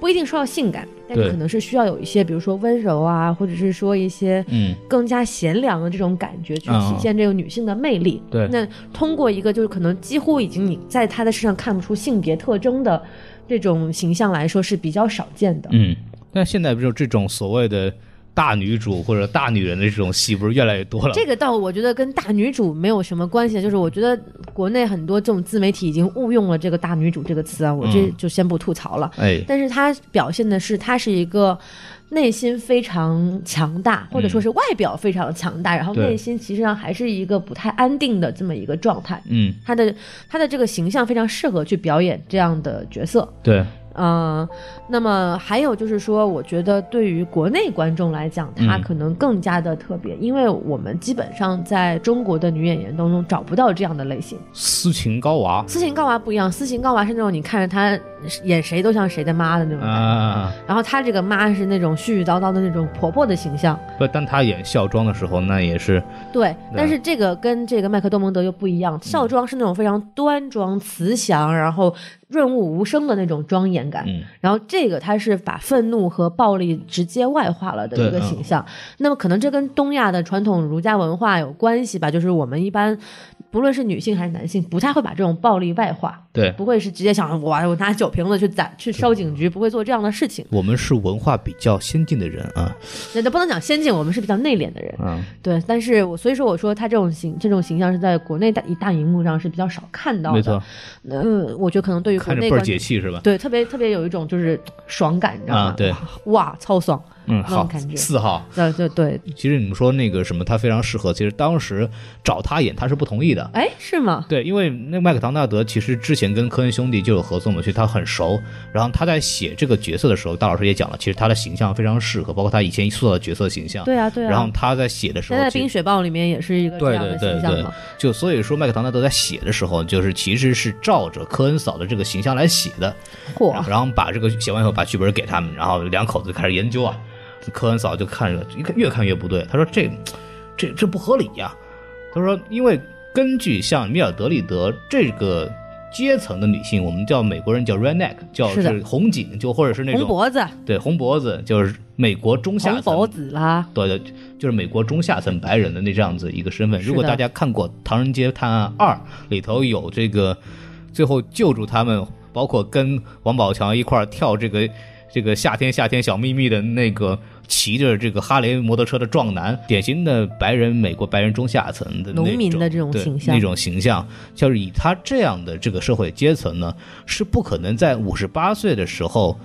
不一定说要性感，但是可能是需要有一些，比如说温柔啊，或者是说一些嗯更加贤良的这种感觉，去嗯体现这个女性的魅力。对那通过一个就是可能几乎已经你在她的身上看不出性别特征的这种形象来说是比较少见的。嗯。但现在不就这种所谓的大女主或者大女人的这种戏，不是越来越多了？这个倒我觉得跟大女主没有什么关系，就是我觉得国内很多这种自媒体已经误用了这个大女主这个词啊，我这嗯就先不吐槽了。哎，但是她表现的是她是一个内心非常强大，或者说是外表非常强大，然后内心其实上还是一个不太安定的这么一个状态。嗯，她的她的这个形象非常适合去表演这样的角色。对，嗯，那么还有就是说，我觉得对于国内观众来讲，她嗯可能更加的特别，因为我们基本上在中国的女演员当中找不到这样的类型。斯琴高娃斯琴高娃不一样，斯琴高娃是那种你看着她演谁都像谁的妈的那种感觉，啊，然后她这个妈是那种絮絮叨叨的那种婆婆的形象。不，当她演孝庄的时候，那也是对，但是这个跟这个麦克多蒙德又不一样，孝庄是那种非常端庄慈祥，然后润物无声的那种庄严感。嗯然后这个她是把愤怒和暴力直接外化了的一个形象。那么可能这跟东亚的传统儒家文化有关系吧？就是我们一般不论是女性还是男性，不太会把这种暴力外化。对，不会是直接想哇，我拿酒瓶子去攒去烧警局，不会做这样的事情。我们是文化比较先进的人啊，那那不能讲先进，我们是比较内敛的人。嗯，对，但是我所以说我说他这种形这种形象是在国内大大荧幕上是比较少看到的。没错，呃，我觉得可能对于国看着倍解气是吧？对，特别特别有一种就是爽感，你知道吗？啊对哇，超爽。嗯，那种好，感觉四号。对对对，其实你们说那个什么，他非常适合。其实当时找他演，他是不同意的。哎，是吗？对，因为那麦克唐纳德其实之前跟科恩兄弟就有合作嘛，所以他很熟。然后他在写这个角色的时候，大老师也讲了，其实他的形象非常适合，包括他以前塑造的角色形象。对啊对啊。然后他在写的时候，现在《冰雪暴》里面也是一个这对样的对对对形象嘛。，就所以说麦克唐纳德在写的时候，就是其实是照着科恩嫂的这个形象来写的。嚯，然后把这个写完以后，把剧本给他们，然后两口子开始研究啊。科恩嫂就看着，一看越看越不对，他说这这这不合理呀、他说，因为根据像米尔德利德这个阶层的女性，我们叫美国人叫 redneck，叫是红颈，就或者是那种红脖子、对红脖子，就是美国中下层。红脖子啦，对对，就是美国中下层白人的那这样子一个身份。如果大家看过《唐人街探案二》，里头有这个最后救助他们，包括跟王宝强一块儿跳这个这个夏天夏天小秘密的那个骑着这个哈雷摩托车的壮男，典型的白人美国白人中下层的那农民的这种对形象那种形象，就是以他这样的这个社会阶层呢，是不可能在五十八岁的时候。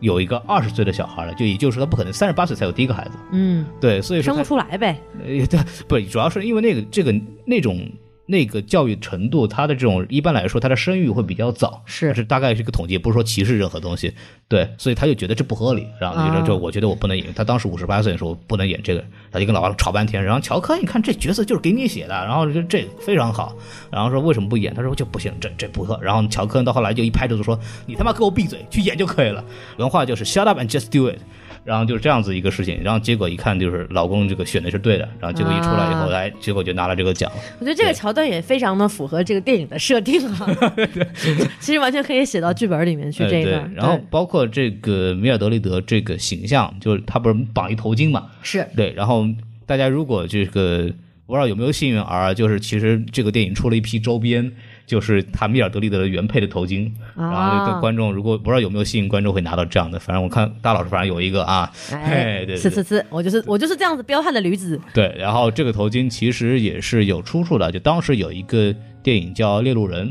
有一个二十岁的小孩了，就也就是说，他不可能三十八岁才有第一个孩子，嗯，对，所以说生不出来呗。呃，对，不，主要是因为那个这个那种那个教育程度，他的这种一般来说，他的生育会比较早，是。是大概是一个统计，不是说歧视任何东西，对，所以他就觉得这不合理，然后就啊就我觉得我不能演，他当时五十八岁的时候不能演这个，他就跟老王吵半天，然后乔科你看这角色就是给你写的，然后就这非常好，然后说为什么不演，他说就不行，这这不合，然后乔科到后来就一拍桌子说你他妈给我闭嘴，去演就可以了，原话就是 shut up and just do it。然后就是这样子一个事情，然后结果一看就是老公这个选的是对的，然后结果一出来以后，啊哎，结果就拿了这个奖。我觉得这个桥段也非常的符合这个电影的设定啊，[laughs] 其实完全可以写到剧本里面去。这一段，，然后包括这个米尔德利德这个形象，就是他不是绑一头巾嘛？是对，然后大家如果这个不知道有没有幸运儿，就是其实这个电影出了一批周边，就是他米尔德利德的原配的头巾，然后观众如果不知道有没有吸引观众会拿到这样的，反正我看大老师反正有一个啊，哎，对对对呲呲呲，我就是我就是这样子彪悍的驴子。对，然后这个头巾其实也是有出处的，就当时有一个电影叫《猎鹿人》，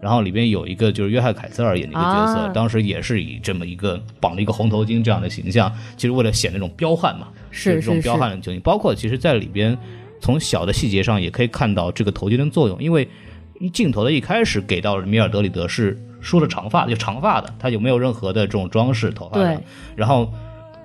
然后里边有一个就是约翰凯瑟尔演的一个角色，啊。当时也是以这么一个绑了一个红头巾这样的形象，其实为了显那种彪悍嘛，是这种是是彪悍的情绪，包括其实在里边从小的细节上也可以看到这个头巾的作用，因为镜头的一开始给到米尔德里德是梳着长发，就长发的，他有没有任何的这种装饰头发上对，然后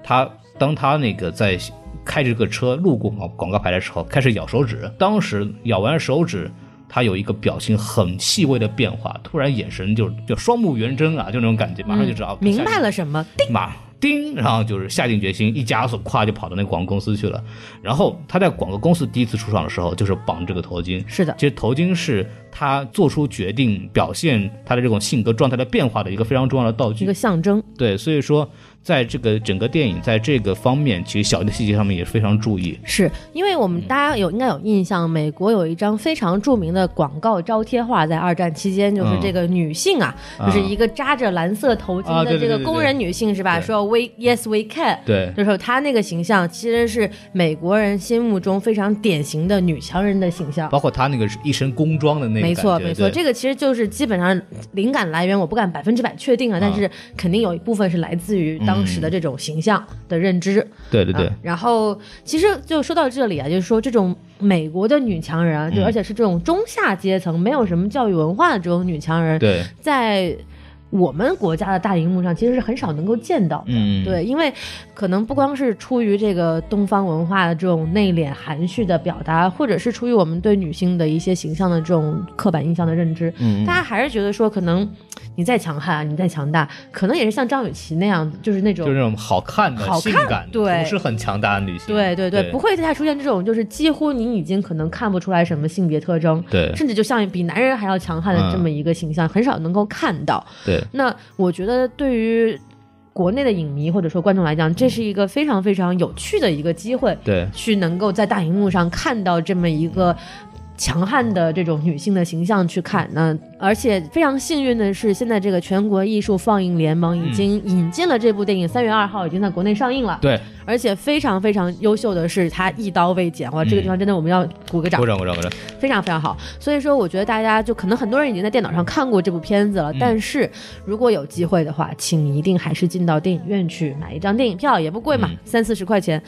他当他那个在开着这个车路过广广告牌的时候，开始咬手指，当时咬完手指。他有一个表情很细微的变化，突然眼神就就双目圆睁啊，就那种感觉，马上就知道、嗯明白了什么？马叮，然后就是下定决心，一加速，咵就跑到那个广告公司去了。然后他在广告公司第一次出场的时候，就是绑这个头巾。是的，其实头巾是他做出决定、表现他的这种性格状态的变化的一个非常重要的道具一个。象征。对，所以说在这个整个电影在这个方面，其实小的细节上面也非常注意。是因为我们大家有应该有印象，美国有一张非常著名的广告招贴画，在二战期间，就是嗯这个女性啊，就是一个扎着蓝色头巾的这个工人女性是吧？对说 We Yes We Can。对，就是她那个形象，其实是美国人心目中非常典型的女强人的形象。包括她那个一身工装的那个没错，没错，这个其实就是基本上灵感来源，我不敢百分之百确定啊，但是肯定有一部分是来自于当时的这种形象的认知。对对对。啊，然后其实就说到这里啊，就是说这种美国的女强人啊，就嗯。而且是这种中下阶层、没有什么教育文化的这种女强人，对，在我们国家的大荧幕上其实是很少能够见到的。嗯，对，因为可能不光是出于这个东方文化的这种内敛含蓄的表达，或者是出于我们对女性的一些形象的这种刻板印象的认知，嗯，大家还是觉得说，可能你再强悍，你再强大，可能也是像张雨绮那样，就是那种就是那种好看的、好看性感的，对不是很强大的女性。对对对，对不会再出现这种就是几乎你已经可能看不出来什么性别特征，对甚至就像比男人还要强悍的这么一个形象，很少能够看到。对那我觉得对于国内的影迷或者说观众来讲，这是一个非常非常有趣的一个机会，对去能够在大荧幕上看到这么一个。强悍的这种女性的形象去看。那而且非常幸运的是，现在这个全国艺术放映联盟已经引进了这部电影，三月二号已经在国内上映了。对，而且非常非常优秀的是，它一刀未剪。哇，这个地方真的我们要鼓个掌，鼓掌鼓掌鼓掌，非常非常好。所以说，我觉得大家就可能很多人已经在电脑上看过这部片子了，但是如果有机会的话，请一定还是进到电影院去买一张电影票，也不贵嘛，三四十块钱，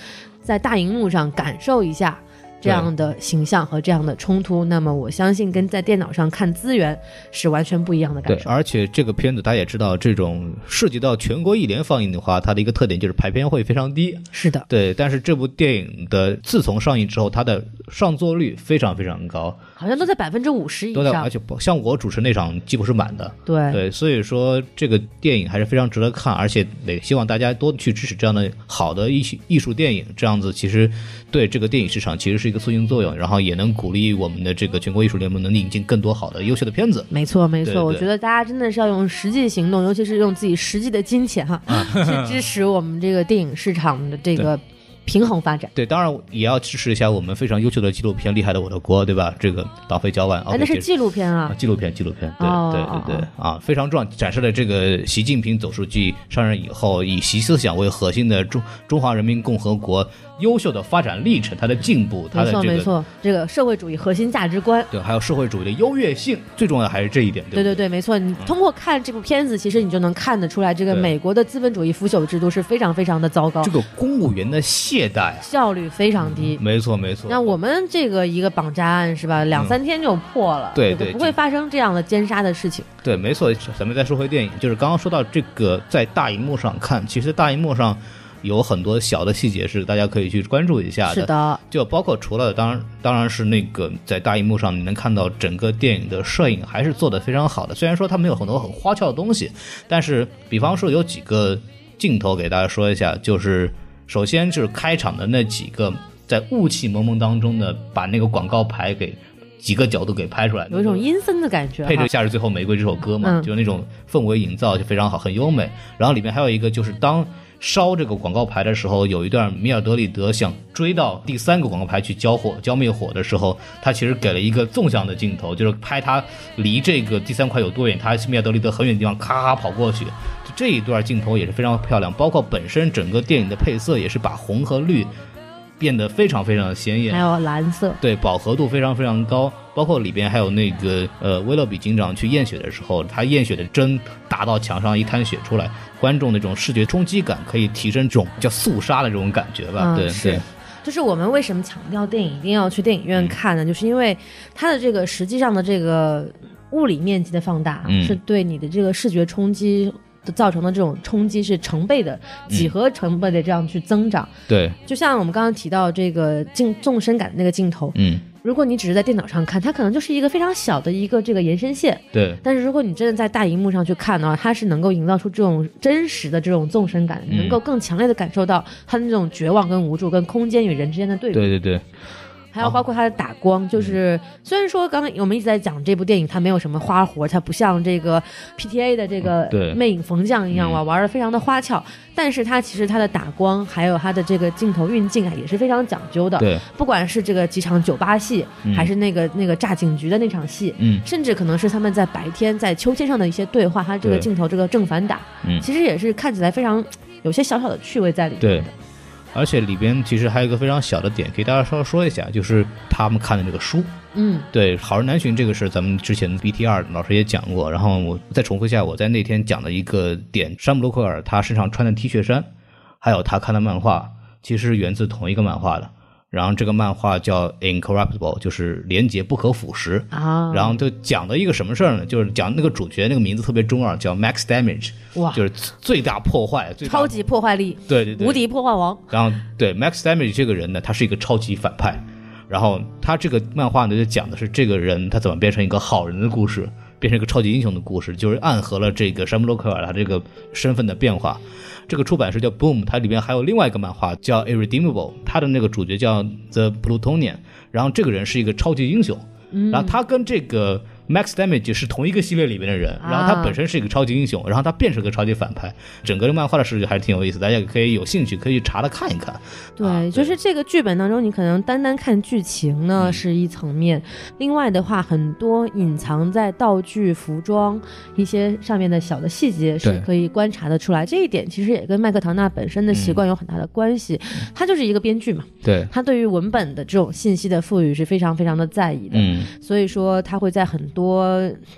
在大荧幕上感受一下。这样的形象和这样的冲突，那么我相信跟在电脑上看资源是完全不一样的感受。对，而且这个片子大家也知道，这种涉及到全国一连放映的话，它的一个特点就是排片会非常低。是的，对。但是这部电影的自从上映之后，它的上座率非常非常高，好像都在百分之五十以上。而且像我主持那场几乎是满的。对对，所以说这个电影还是非常值得看，而且也希望大家多去支持这样的好的艺艺术电影，这样子其实对这个电影市场其实是一个促进作用，然后。也能鼓励我们的这个全国艺术联盟能引进更多好的优秀的片子。没错，没错，我觉得大家真的是要用实际行动，尤其是用自己实际的金钱哈，去支持我们这个电影市场的这个。平衡发展，对，当然也要支持一下我们非常优秀的纪录片《厉害的我的国》，对吧？这个党费交万，那是纪录片啊，纪录片，纪录片，对对对对啊，非常重要，展示了这个习近平总书记上任以后，以习思想为核心的中中华人民共和国优秀的发展历程，它的进步，它的这个没错，这个社会主义核心价值观，对，还有社会主义的优越性，最重要的还是这一点，对对对，没错，你通过看这部片子，其实你就能看得出来，这个美国的资本主义腐朽制度是非常非常的糟糕，这个公务员的懈怠效。率非常低，没错没错。那我们这个一个绑架案是吧，两三天就破了，对对，不会发生这样的奸杀的事情。对，没错。咱们再说回电影，就是刚刚说到这个，在大荧幕上看，其实大荧幕上有很多小的细节是大家可以去关注一下的。是的，就包括除了当然当然是那个在大荧幕上你能看到整个电影的摄影还是做的非常好的，虽然说它没有很多很花俏的东西，但是比方说有几个镜头给大家说一下，就是首先就是开场的那几个。在雾气蒙蒙当中呢，把那个广告牌给几个角度给拍出来，有一种阴森的感觉，配着《夏日最后玫瑰》这首歌嘛，就那种氛围营造就非常好，很优美。然后里面还有一个就是当烧这个广告牌的时候，有一段米尔德里德想追到第三个广告牌去浇火、浇灭火的时候，他其实给了一个纵向的镜头，就是拍他离这个第三块有多远，他米尔德里德很远的地方咔咔跑过去，就这一段镜头也是非常漂亮。包括本身整个电影的配色也是把红和绿。变得非常非常的鲜艳，还有蓝色，对，饱和度非常非常高。包括里边还有那个呃，威勒比警长去验血的时候，他验血的针打到墙上一滩血出来，观众那种视觉冲击感可以提升这种叫肃杀的这种感觉吧？对对，就是我们为什么强调电影一定要去电影院看呢？就是因为它的这个实际上的这个物理面积的放大，是对你的这个视觉冲击。造成的这种冲击是成倍的几何成倍的这样去增长。对，就像我们刚刚提到这个镜纵深感那个镜头，嗯，如果你只是在电脑上看，它可能就是一个非常小的一个这个延伸线。对，但是如果你真的在大荧幕上去看的话，它是能够营造出这种真实的这种纵深感，能够更强烈的感受到它的那种绝望跟无助，跟空间与人之间的对比。对对对。还有包括它的打光，就是虽然说刚刚我们一直在讲这部电影，它没有什么花活，它不像这个 PTA 的这个魅影逢将一样哇，玩的非常的花俏，但是它其实它的打光还有它的这个镜头运镜啊，也是非常讲究的。对，不管是这个几场酒吧戏，还是那个那个炸警局的那场戏，嗯，甚至可能是他们在白天在秋千上的一些对话，它这个镜头这个正反打，嗯，其实也是看起来非常有些小小的趣味在里面的。而且里边其实还有一个非常小的点，给大家稍微说一下，就是他们看的这个书。嗯，对，好人难寻这个事咱们之前 B T 二老师也讲过，然后我再重复一下我在那天讲的一个点：山姆洛克尔他身上穿的 T 恤衫，还有他看的漫画，其实源自同一个漫画的。然后这个漫画叫 Incorruptible，就是廉洁不可腐蚀啊。然后就讲的一个什么事儿呢？就是讲那个主角那个名字特别中二，叫 Max Damage，哇，就是最大破坏，超级破坏力，对对对，无敌破坏王。然后对 Max Damage 这个人呢，他是一个超级反派。然后他这个漫画呢，就讲的是这个人他怎么变成一个好人的故事，变成一个超级英雄的故事，就是暗合了这个山姆洛克尔他这个身份的变化。这个出版社叫 Boom，它里边还有另外一个漫画叫 Irredeemable，它的那个主角叫 The Plutonian，然后这个人是一个超级英雄，然后他跟这个 Max Damage 是同一个系列里面的人，然后他啊本身是一个超级英雄，然后他变成个超级反派，整个漫画的设计还是挺有意思，大家可以有兴趣可以去查了看一看。对，啊就是这个剧本当中，你可能单单看剧情呢、嗯是一层面，另外的话，很多隐藏在道具、服装一些上面的小的细节是可以观察的出来。这一点其实也跟麦克唐纳本身的习惯有很大的关系，他就是一个编剧嘛，对，他对于文本的这种信息的赋予是非常非常的在意的。嗯，所以说他会在很多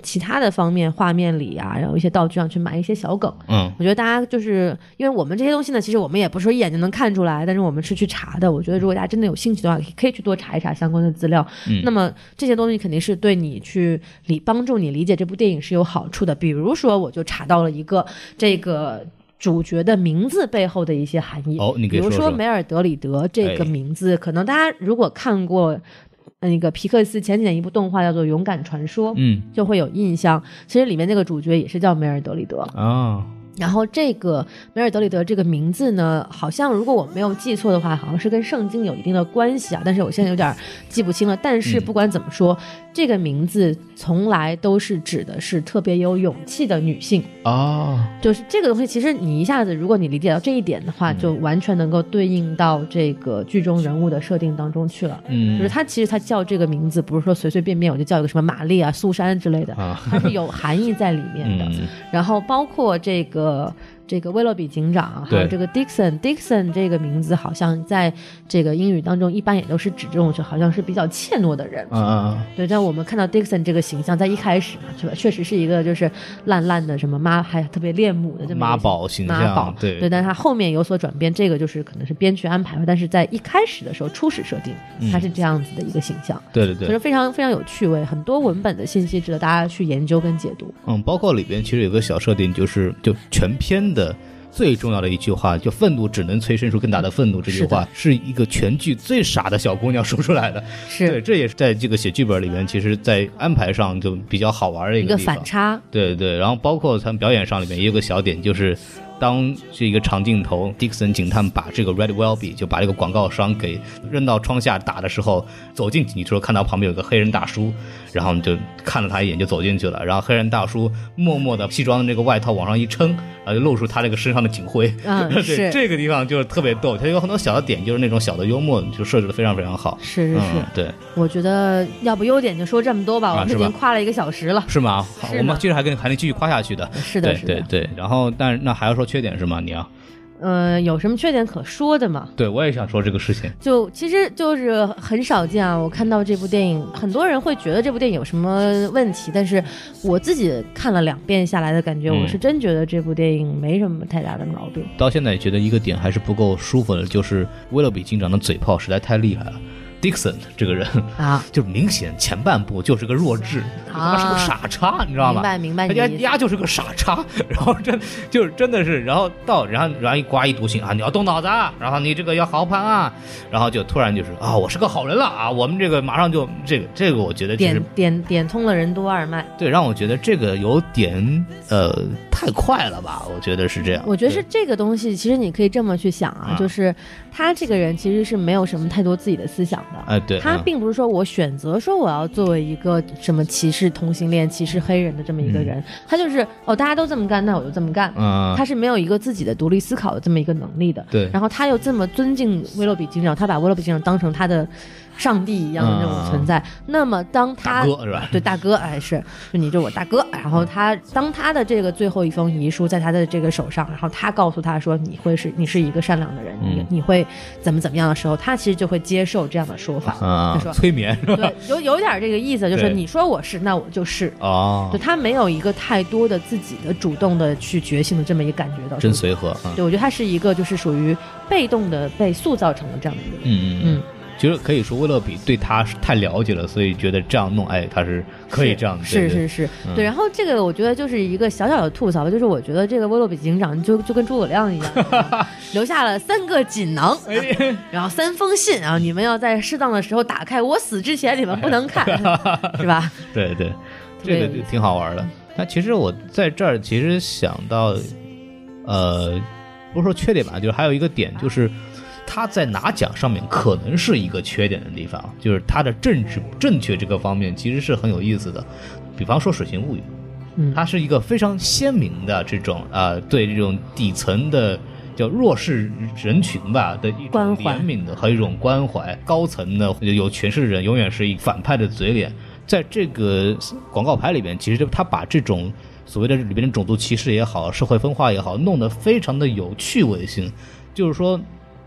其他的方面，画面里啊，然后一些道具上去埋一些小梗。嗯，我觉得大家就是因为我们这些东西呢，其实我们也不是说一眼就能看出来，但是我们是去查的。我觉得如果大家真的有兴趣的话，可以去多查一查相关的资料。嗯那么这些东西肯定是对你去理帮助你理解这部电影是有好处的。比如说，我就查到了一个这个。主角的名字背后的一些含义，哦比如说说梅尔德里德这个哎名字，可能大家如果看过那个皮克斯前几年一部动画叫做《勇敢传说》，嗯就会有印象。其实里面那个主角也是叫梅尔德里德。啊，然后这个梅尔德里德这个名字呢，好像如果我没有记错的话，好像是跟圣经有一定的关系啊，但是我现在有点记不清了。但是嗯不管怎么说，这个名字从来都是指的是特别有勇气的女性。哦，就是这个东西，其实你一下子，如果你理解到这一点的话，嗯就完全能够对应到这个剧中人物的设定当中去了。嗯，就是他其实他叫这个名字，不是说随随便便我就叫一个什么玛丽啊、苏珊之类的，啊，它是有含义在里面的。[laughs] 嗯然后包括这个 어? 这个威洛比警长，还有这个 Dixon，Dixon 这个名字好像在这个英语当中一般也都是指这种就好像是比较怯懦的人。啊啊，对，但我们看到 Dixon 这个形象，在一开始嘛，是吧？确实是一个就是烂烂的什么妈，还特别恋母的这么妈宝形妈宝，，对对，但是他后面有所转变，这个就是可能是编剧安排的，但是在一开始的时候，初始设定他是这样子的一个形象，对对对所以说，非常非常有趣味，很多文本的信息值得大家去研究跟解读。嗯，包括里边其实有个小设定，就是就全篇的最重要的一句话，就愤怒只能催生出更大的愤怒这句话，是一个全剧最傻的小姑娘说出来的。对，是这也是在这个写剧本里面，其实在安排上就比较好玩的一个个。反差，对对，然后包括他们表演上里面也有个小点，就是当这一个长镜头，Dixon 警探把这个 Red Welby 就把这个广告商给扔到窗下打的时候，走进去，你说看到旁边有个黑人大叔，然后你就看了他一眼就走进去了，然后黑人大叔默默的西装的那个外套往上一撑，然后就露出他这个身上的警徽。嗯，[laughs] 对，是这个地方就是特别逗，它有很多小的点，就是那种小的幽默，就设置的非常非常好。是是是嗯，，对，我觉得要不优点就说这么多吧，我们已经夸了一个小时了。是吗？是吗我们接着还跟还能继续夸下去的。是的，对是的对，对，然后但是那还要说缺点是吗？你要？呃，有什么缺点可说的吗？对我也想说这个事情。就其实就是很少见啊，我看到这部电影，很多人会觉得这部电影有什么问题，但是我自己看了两遍下来的感觉，嗯我是真觉得这部电影没什么太大的毛病。到现在觉得一个点还是不够舒服的，就是威勒比警长的嘴炮实在太厉害了。Dixon 这个人啊，[laughs] 就明显前半部就是个弱智，他妈是个傻叉，你知道吗？明白明白他家你的意思。丫就是个傻叉，[laughs] 然后真就是真的是，然后到然后然后一刮一毒性啊，你要动脑子啊，然后你这个要好好盘啊，然后就突然就是啊，我是个好人了啊，我们这个马上就这个这个，我觉得点点点通了任督二脉，对让我觉得这个有点呃太快了吧，我觉得是这样。我觉得是这个东西，其实你可以这么去想啊，啊就是他这个人其实是没有什么太多自己的思想的。哎对，他嗯并不是说我选择说我要作为一个什么歧视同性恋、歧视黑人的这么一个人，他就是哦，大家都这么干，那我就这么干。嗯他是没有一个自己的独立思考的这么一个能力的。对然后他又这么尊敬威洛比警长，他把威洛比警长当成他的上帝一样的那种存在。那么当他大哥是吧？对大哥，哎是，就你就是我大哥。然后他当他的这个最后一封遗书在他的这个手上，然后他告诉他说你会是你是一个善良的人，你嗯你会怎么怎么样的时候，他其实就会接受这样的说法。啊他说，催眠是吧？对，有有点这个意思，就是你说我是，那我就是。哦就，他没有一个太多的自己的主动的去觉醒的这么一个感觉到。真随和啊。对，我觉得他是一个就是属于被动的被塑造成了这样的一个人。嗯嗯嗯，其实可以说威洛比对他是太了解了，所以觉得这样弄，哎，他是可以这样是是是，嗯对。然后这个我觉得就是一个小小的吐槽，就是我觉得这个威洛比警长就就跟诸葛亮一样，[laughs] 留下了三个锦囊，哎然后三封信，然后你们要在适当的时候打开，我死之前你们不能看，[laughs] 是吧？对对，这个挺好玩的。但其实我在这儿其实想到，呃，不是说缺点吧，就是还有一个点就是。他在拿奖上面可能是一个缺点的地方，就是他的政治正确这个方面其实是很有意思的。比方说《水形物语》，嗯，它是一个非常鲜明的这种呃，对这种底层的叫弱势人群吧的一种怜悯的和一种关怀，高层的有权势的人永远是一反派的嘴脸。在这个广告牌里边，其实他把这种所谓的里边的种族歧视也好，社会分化也好，弄得非常的有趣味性，就是说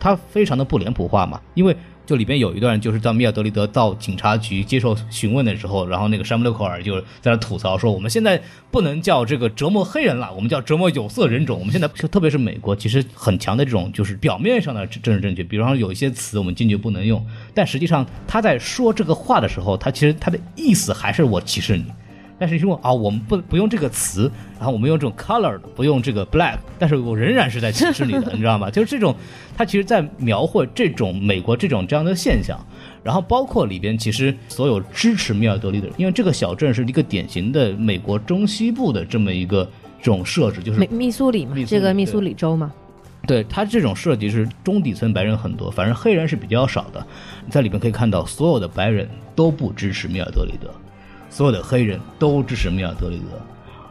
他非常的不脸谱化嘛，因为。就里边有一段，就是当米尔德里德到警察局接受询问的时候，然后那个山姆六口尔就在那吐槽说：“我们现在不能叫这个折磨黑人了，我们叫折磨有色人种。我们现在特别是美国，其实很强的这种就是表面上的政治正确，比方说有一些词我们坚决不能用，但实际上他在说这个话的时候，他其实他的意思还是我歧视你。”但是说啊，我们不不用这个词，然后我们用这种 colored，不用这个 black，但是我仍然是在歧视你的，[laughs] 你知道吗？就是这种，他其实在描绘这种美国这种这样的现象，然后包括里边其实所有支持米尔德利的人，因为这个小镇是一个典型的美国中西部的这么一个这种设置，就是密密苏里嘛这个密苏里州嘛，对他这种设计是中底层白人很多，反正黑人是比较少的。你在里面可以看到，所有的白人都不支持米尔德里德，所有的黑人都支持米尔德里德。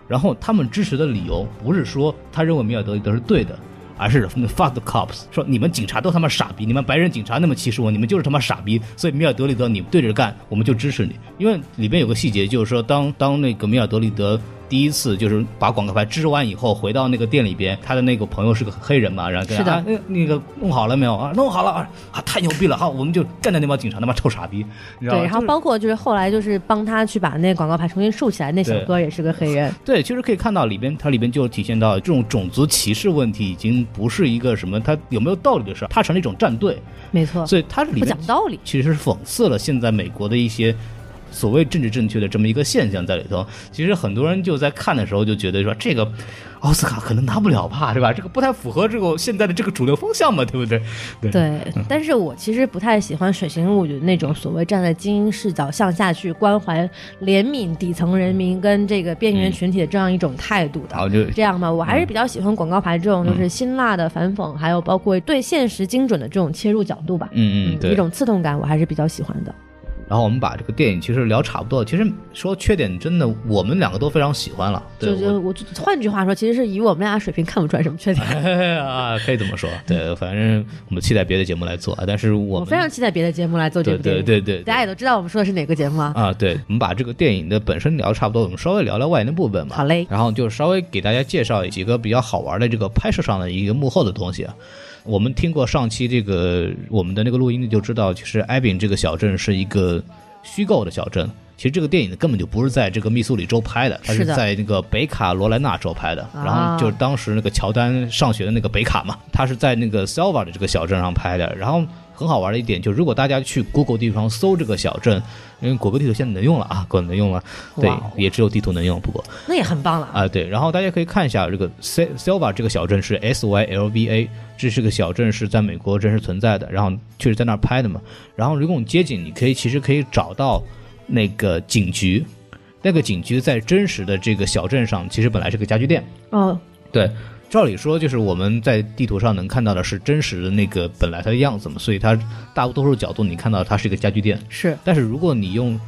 然后他们支持的理由不是说他认为米尔德里德是对的，而是 fuck the cops，说你们警察都他妈傻逼，你们白人警察那么歧视我，你们就是他妈傻逼。所以米尔德里德你对着干，我们就支持你。因为里边有个细节，就是说当当那个米尔德里德。第一次就是把广告牌支完以后，回到那个店里边，他的那个朋友是个黑人嘛，然后跟他是的啊那那个弄好了没有啊？弄好了啊！啊，太牛逼了！好，我们就干掉那帮警察，那帮臭傻逼，[laughs] 对，然后包括就是后来就是帮他去把那广告牌重新竖起来，那小哥也是个黑人，[laughs] 对，其实可以看到里边，它里边就体现到这种种族歧视问题已经不是一个什么他有没有道理的事儿，它成了一种战队，没错，所以它里不面讲道理。其实是讽刺了现在美国的一些所谓政治正确的这么一个现象在里头。其实很多人就在看的时候就觉得说这个奥斯卡可能拿不了吧，对吧？这个不太符合这个现在的这个主流风向嘛，对不对？对对，但是我其实不太喜欢水形物语那种所谓站在精英视角向下去关怀、怜悯底层人民跟这个边缘群体的这样一种态度的。这样吧，我还是比较喜欢广告牌这种就是辛辣的反讽，还有包括对现实精准的这种切入角度吧。嗯嗯对一。种刺痛感，我还是比较喜欢的。然后我们把这个电影其实聊差不多，其实说缺点真的我们两个都非常喜欢了。对就就我换句话说，其实是以我们俩水平看不出来什么缺点。我啊，可以这么说。对，反正我们期待别的节目来做，啊，但是我们我非常期待别的节目来做这对部电影。对对对，对大家也都知道我们说的是哪个节目啊？啊，对，我们把这个电影的本身聊得差不多，我们稍微聊聊外延的部分吧。好嘞然后就稍微给大家介绍几个比较好玩的这个拍摄上的一个幕后的东西啊。我们听过上期这个我们的那个录音就知道，其实艾宾这个小镇是一个虚构的小镇。其实这个电影根本就不是在这个密苏里州拍的，它是在那个北卡罗来纳州拍的。啊然后就是当时那个乔丹上学的那个北卡嘛，他是在那个 Selva 的这个小镇上拍的。然后很好玩的一点，就如果大家去 Google 地图上搜这个小镇，因为谷歌地图现在能用了啊，谷歌能用了，对也只有地图能用，不过那也很棒了。啊，对，然后大家可以看一下这个 Selva 这个小镇是 S Y L V A，这是个小镇是在美国真实存在的，然后确实在那儿拍的嘛。然后如果你街景，你可以其实可以找到那个警局，那个警局在真实的这个小镇上，其实本来是个家具店。哦，对，照理说就是我们在地图上能看到的是真实的那个本来它的样子嘛，所以它大多数角度你看到它是一个家具店。是但是如果你用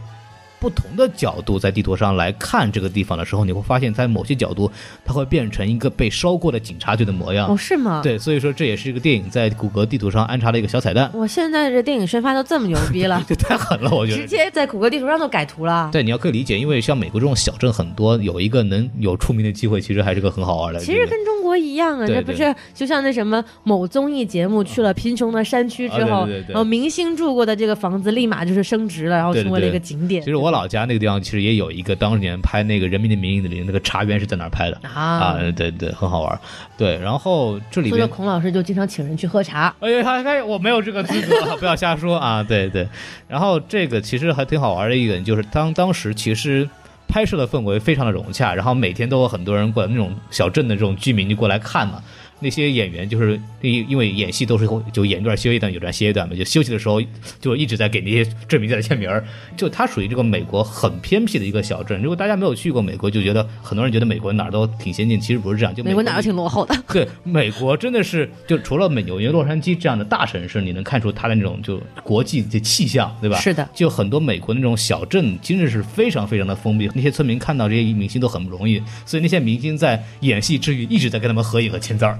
不同的角度在地图上来看这个地方的时候，你会发现在某些角度它会变成一个被烧过的警察局的模样。哦，是吗？。对，所以说这也是一个电影在谷歌地图上安插的一个小彩蛋，我现在这电影宣发都这么牛逼了，[laughs] 这太狠了，我觉得直。接在谷歌地图上都改图了。对，你要可以理解，因为像美国这种小镇很多，有一个能有出名的机会，其实还是个很好玩的。其实跟中国一样啊，对这不是就像那什么某综艺节目去了贫穷的山区之后，然后明星住过的这个房子立马就是升值了，然后成为了一个景点。其实我老家那个地方其实也有一个当年拍那个《人民的名义》的里那个茶园是在哪儿拍的啊啊？对对，很好玩。对，然后这里边所以说孔老师就经常请人去喝茶。哎呀，还还我没有这个资格，[laughs] 不要瞎说啊！对对，然后这个其实还挺好玩的一点，就是当当时其实拍摄的氛围非常的融洽，然后每天都有很多人过来，那种小镇的这种居民就过来看嘛。那些演员就是因因为演戏都是就演一段歇一段，有段歇一段嘛，就休息的时候就一直在给那些证明在签名儿。就它属于这个美国很偏僻的一个小镇。如果大家没有去过美国，就觉得很多人觉得美国哪儿都挺先进，其实不是这样。就美国美哪儿都挺落后的。[laughs] 对，美国真的是就除了美纽约、洛杉矶这样的大城市，你能看出它的那种就国际的气象，对吧？是的。就很多美国那种小镇，真的是非常非常的封闭。那些村民看到这些明星都很不容易，所以那些明星在演戏之余一直在跟他们合影和签字儿。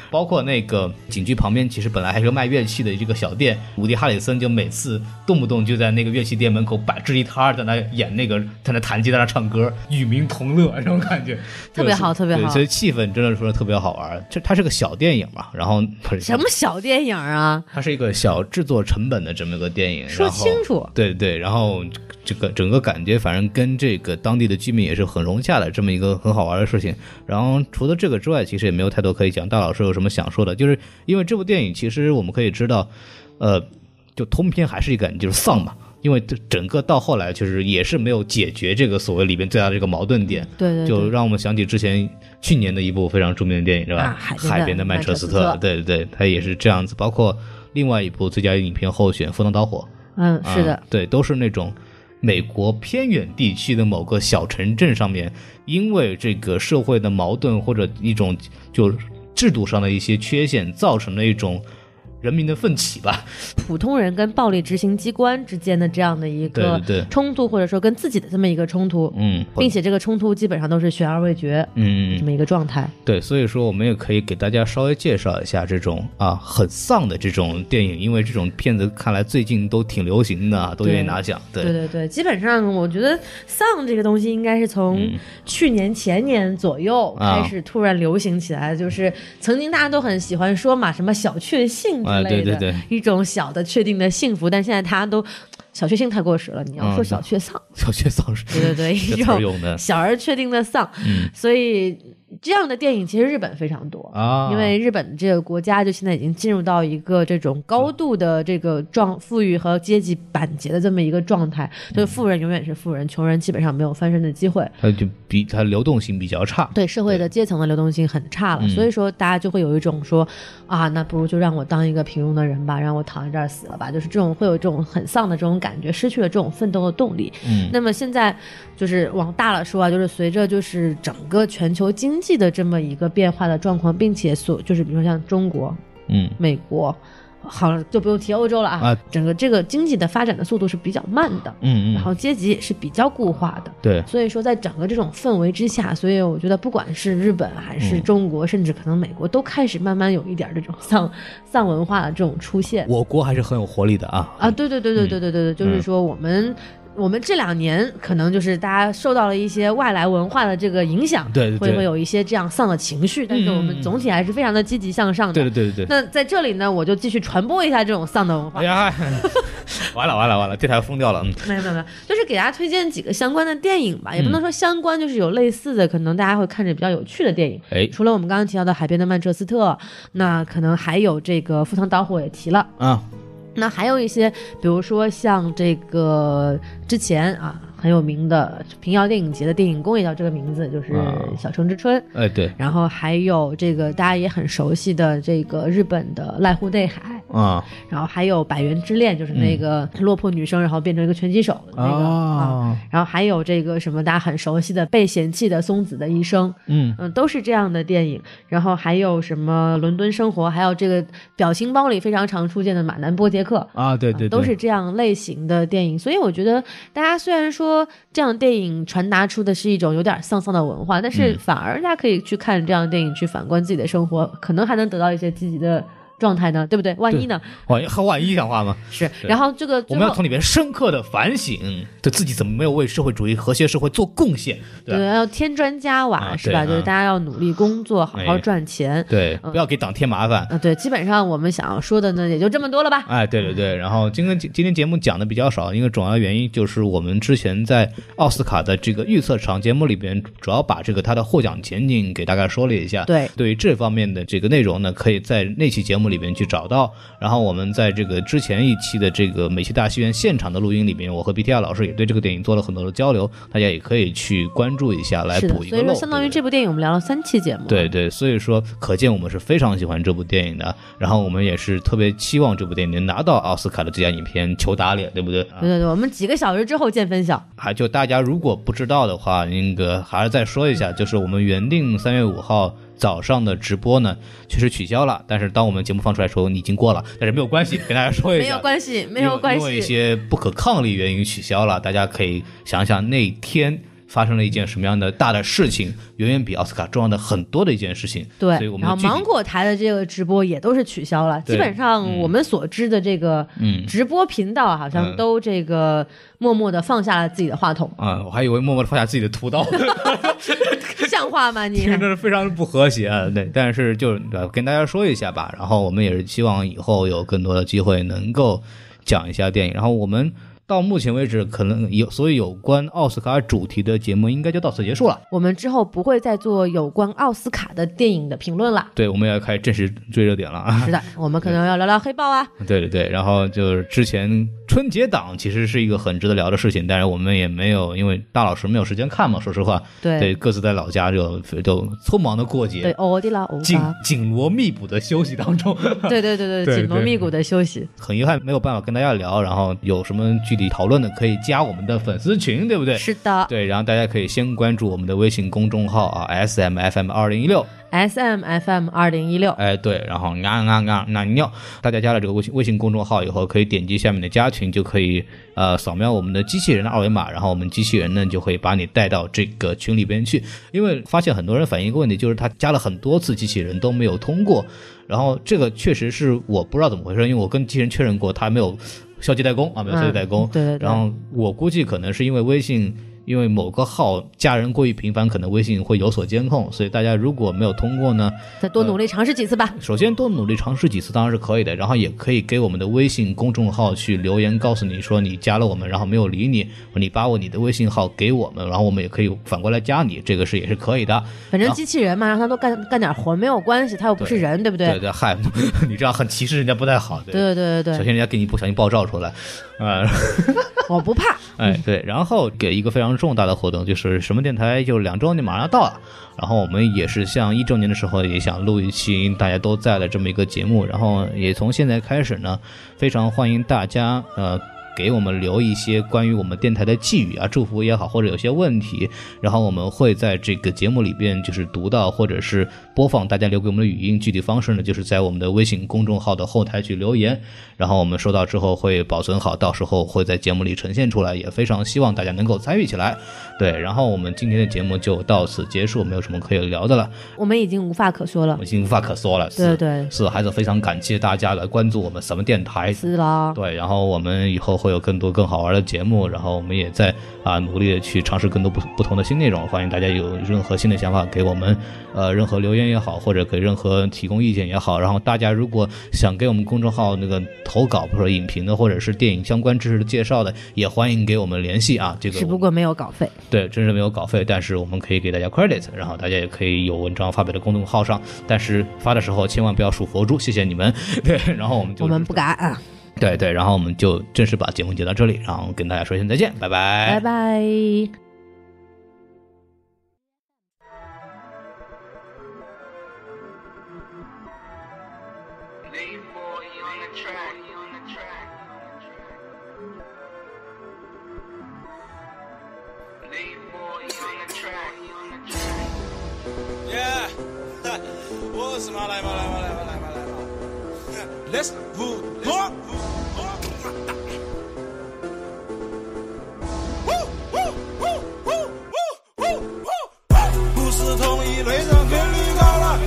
包括那个警局旁边，其实本来还是个卖乐器的这个小店，伍迪·哈里森就每次动不动就在那个乐器店门口摆置一摊儿，在那演那个，在那弹吉他、唱歌，与民同乐这种感觉，[laughs] 特别好，特别好。所以气氛真的说特别好玩。这它是个小电影嘛，然后什么小电影啊？它是一个小制作成本的这么一个电影。说清楚。对对，然后这个整个感觉，反正跟这个当地的居民也是很融洽的，这么一个很好玩的事情。然后除了这个之外，其实也没有太多可以讲。大老师有什么？什么想说的？就是因为这部电影，其实我们可以知道，呃，就通篇还是一个就是丧嘛。因为这整个到后来，其实也是没有解决这个所谓里边最大的这个矛盾点。对对。就让我们想起之前去年的一部非常著名的电影，是吧？海边的曼彻斯特。对对对，它也是这样子。包括另外一部最佳影片候选《赴汤蹈火》。嗯，是的。对，都是那种美国偏远地区的某个小城镇上面，因为这个社会的矛盾或者一种就。制度上的一些缺陷，造成了一种人民的奋起吧。普通人跟暴力执行机关之间的这样的一个冲突，或者说跟自己的这么一个冲突，嗯，并且这个冲突基本上都是悬而未决，嗯，这么一个状态。对，所以说我们也可以给大家稍微介绍一下这种啊很丧的这种电影，因为这种片子看来最近都挺流行的，都愿意拿奖。对对对，基本上我觉得丧这个东西应该是从去年前年左右开始突然流行起来，就是曾经大家都很喜欢说嘛，什么小确幸。啊，对对对，一种小的确定的幸福，但现在大家都小确幸太过时了，你要说小确丧，[laughs] 小确丧是，对对对，[laughs] 一种小而确定的丧，嗯，所以。这样的电影其实日本非常多啊，因为日本这个国家就现在已经进入到一个这种高度的这个状富裕和阶级板结的这么一个状态，就是富人永远是富人，穷人基本上没有翻身的机会。它就比它流动性比较差，对社会的阶层的流动性很差了，所以说大家就会有一种说啊，那不如就让我当一个平庸的人吧，让我躺在这儿死了吧，就是这种会有这种很丧的这种感觉，失去了这种奋斗的动力。嗯，那么现在就是往大了说啊，就是随着就是整个全球经济的这么一个变化的状况，并且所就是比如说像中国，嗯，美国，好了就不用提欧洲了啊，整个这个经济的发展的速度是比较慢的，嗯嗯，然后阶级也是比较固化的，对，所以说在整个这种氛围之下，所以我觉得不管是日本还是中国，甚至可能美国，都开始慢慢有一点这种丧丧文化的这种出现。我国还是很有活力的啊。啊，对对对对对对对对，就是说我们。我们这两年可能就是大家受到了一些外来文化的这个影响，对，会会有一些这样丧的情绪，但是我们总体还是非常的积极向上的。对对对对对。那在这里呢，我就继续传播一下这种丧的文化。哎呀，完了完了完了，这台疯掉了。嗯没有没有没有，就是给大家推荐几个相关的电影吧，也不能说相关，就是有类似的，可能大家会看着比较有趣的电影。哎，除了我们刚刚提到的《海边的曼彻斯特》，那可能还有这个《赴汤蹈火》也提了啊。那还有一些，比如说像这个之前啊。很有名的平遥电影节的电影宫也叫这个名字，就是《小城之春》。哎，对。然后还有这个大家也很熟悉的这个日本的濑户内海啊。然后还有《百元之恋》，就是那个落魄女生然后变成一个拳击手的那个啊。然后还有这个什么大家很熟悉的《被嫌弃的松子的一生》。嗯嗯，都是这样的电影。然后还有什么《伦敦生活》，还有这个表情包里非常常出现的马南波杰克啊，对对，都是这样类型的电影。所以我觉得大家虽然说。说这样电影传达出的是一种有点丧丧的文化，但是反而大家可以去看这样的电影，去反观自己的生活，可能还能得到一些积极的。状态呢，对不对？万一呢？万一和万一讲话吗？是。然后这个我们要从里面深刻的反省，对自己怎么没有为社会主义和谐社会做贡献？对，要添砖加瓦是吧？就是大家要努力工作，好好赚钱。对，不要给党添麻烦。啊，对，基本上我们想要说的呢，也就这么多了吧？哎，对对对。然后今天今天节目讲的比较少，因为主要原因就是我们之前在奥斯卡的这个预测场节目里边，主要把这个他的获奖前景给大概说了一下。对，对于这方面的这个内容呢，可以在那期节目。里边去找到。然后我们在这个之前一期的这个美西大戏院现场的录音里面，我和 BTR 老师也对这个电影做了很多的交流，大家也可以去关注一下，来补一个漏。所以说，相当于这部电影我们聊了三期节目。对对，所以说可见我们是非常喜欢这部电影的，然后我们也是特别期望这部电影能拿到奥斯卡的最佳影片，求打脸，对不对对对，我们几个小时之后见分晓。还就大家如果不知道的话，那个还是再说一下，就是我们原定三月五号早上的直播呢，确实取消了，但是当我们节目放出来的时候，你已经过了，但是没有关系，跟大家说一下，没有关系，没有关因为因为一。些不可抗力原因取消了，大家可以想想那天。发生了一件什么样的大的事情，远远比奥斯卡重要的很多的一件事情。对所以我，们然后芒果台的这个直播也都是取消了，基本上我们所知的这个嗯直播频道好像嗯都这个默默的放下了自己的话筒，啊，我还以为默默的放下自己的屠刀，[laughs] 像话吗你？听着真是非常不和谐啊。对，但是就呃跟大家说一下吧。然后我们也是希望以后有更多的机会能够讲一下电影。然后我们到目前为止，可能有所以有关奥斯卡主题的节目应该就到此结束了。我们之后不会再做有关奥斯卡的电影的评论了。对，我们要开始正式追热点了啊。是的，我们可能要聊聊黑豹啊。[laughs] 对对对，然后就是之前春节档其实是一个很值得聊的事情，但是我们也没有，因为大老师没有时间看嘛，说实话，对对，各自在老家就就匆忙的过节，对，欧迪拉欧紧，紧锣密鼓的休息当中，对对对 [laughs] 对，紧锣密鼓的休息。很遗憾没有办法跟大家聊，然后有什么具体讨论的可以加我们的粉丝群，对不对？是的对，然后大家可以先关注我们的微信公众号啊，S M F M 二零一六，，S M F M 二零一六，哎，对，然后啊啊啊那尿，大家加了这个微信微信公众号以后，可以点击下面的加群，就可以呃扫描我们的机器人的二维码，然后我们机器人呢就会把你带到这个群里边去。因为发现很多人反映一个问题，就是他加了很多次机器人都没有通过，然后这个确实是我不知道怎么回事，因为我跟机器人确认过，他没有消极怠工啊，没有消极怠工。嗯对对对然后我估计可能是因为微信。因为某个号加人过于频繁，可能微信会有所监控，所以大家如果没有通过呢，再多努力尝试几次吧。[laughs] 首先多努力尝试几次当然是可以的，然后也可以给我们的微信公众号去留言，告诉你说你加了我们，然后没有理你，你把我你的微信号给我们，然后我们也可以反过来加你，这个是也是可以的。反正机器人嘛，让他多干干点活没有关系，他又不是人，对不对？对对，嗨，[laughs] 你这样很歧视人家不太好，对。对对对对小心人家给你不小心爆照出来，呃，[laughs] 我不怕。哎，对，然后给一个非常重大的活动，就是什么电台就两周年马上要到了，然后我们也是像一周年的时候也想录一期大家都在的这么一个节目，然后也从现在开始呢，非常欢迎大家呃。给我们留一些关于我们电台的寄语啊、祝福也好，或者有些问题，然后我们会在这个节目里边就是读到或者是播放大家留给我们的语音。具体方式呢，就是在我们的微信公众号的后台去留言，然后我们收到之后会保存好，到时候会在节目里呈现出来。也非常希望大家能够参与起来。对，然后我们今天的节目就到此结束，没有什么可以聊的了，我们已经无话可说了我。已经无话可说了。对对是，还是非常感谢大家来关注我们什么电台。是啦，对，然后我们以后会有更多更好玩的节目，然后我们也在啊努力的去尝试更多不不同的新内容。欢迎大家有任何新的想法给我们，呃，任何留言也好，或者给任何提供意见也好。然后大家如果想给我们公众号那个投稿，比如说影评的或者是电影相关知识的介绍的，也欢迎给我们联系啊。这个只不过没有稿费。对，真是没有稿费，但是我们可以给大家 credit，然后大家也可以有文章发表在公众号上，但是发的时候千万不要数佛珠，谢谢你们。对，然后我们就我们不敢啊，对对，然后我们就正式把节目接到这里，然后跟大家说一声再见，拜拜拜拜。是嘛来嘛来嘛来嘛来嘛来嘛，Let's move on。不是同一类人频率高了，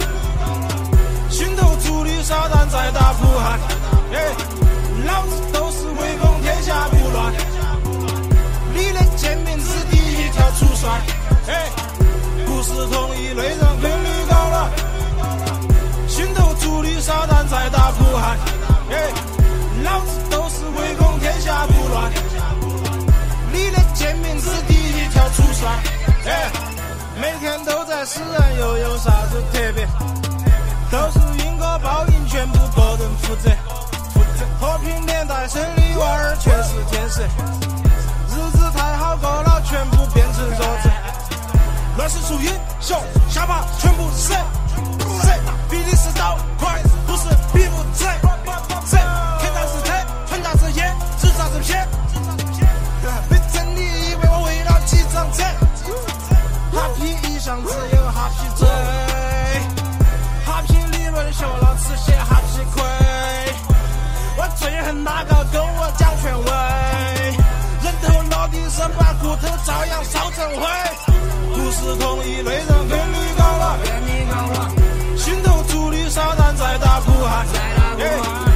心头住的撒旦在打呼喊，哎，老子都是威风天下不乱，你的贱民之地一条出帅，哎。不是同一类人大呼哎，老子都是唯恐天下不乱，你的贱名是第一条出哎，每天都在死人又有啥子特别？都是因果报应，全部个人负责。和平年代生的娃儿全是天使，日子太好过了，全部变成弱者。乱世出英雄，下巴全部死，死，比的是刀快，不是。吃吃，天大是菜，穿大是烟，吃啥是偏。别整你以为我为了几张车，哈皮一向只有哈皮醉，哈皮理论学了只写哈皮亏。我最恨哪个跟我讲权威，人头落地生把骨头照样烧成灰。不是同一类人，跟你搞了，你了。在大哭海。在海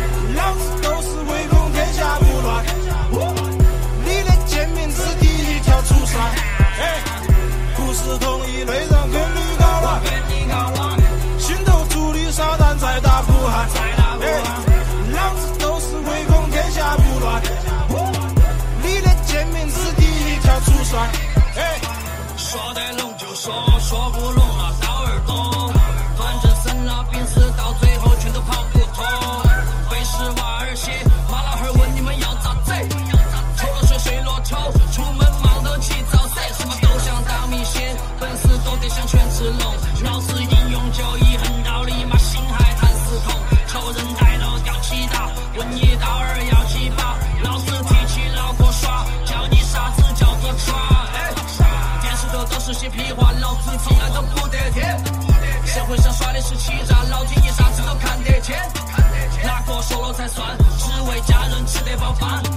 Bye.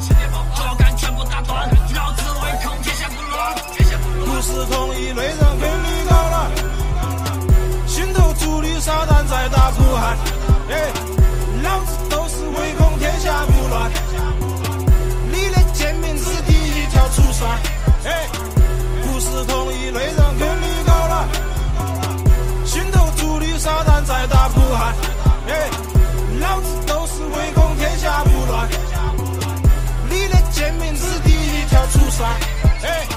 Hotel Tucson. Hey.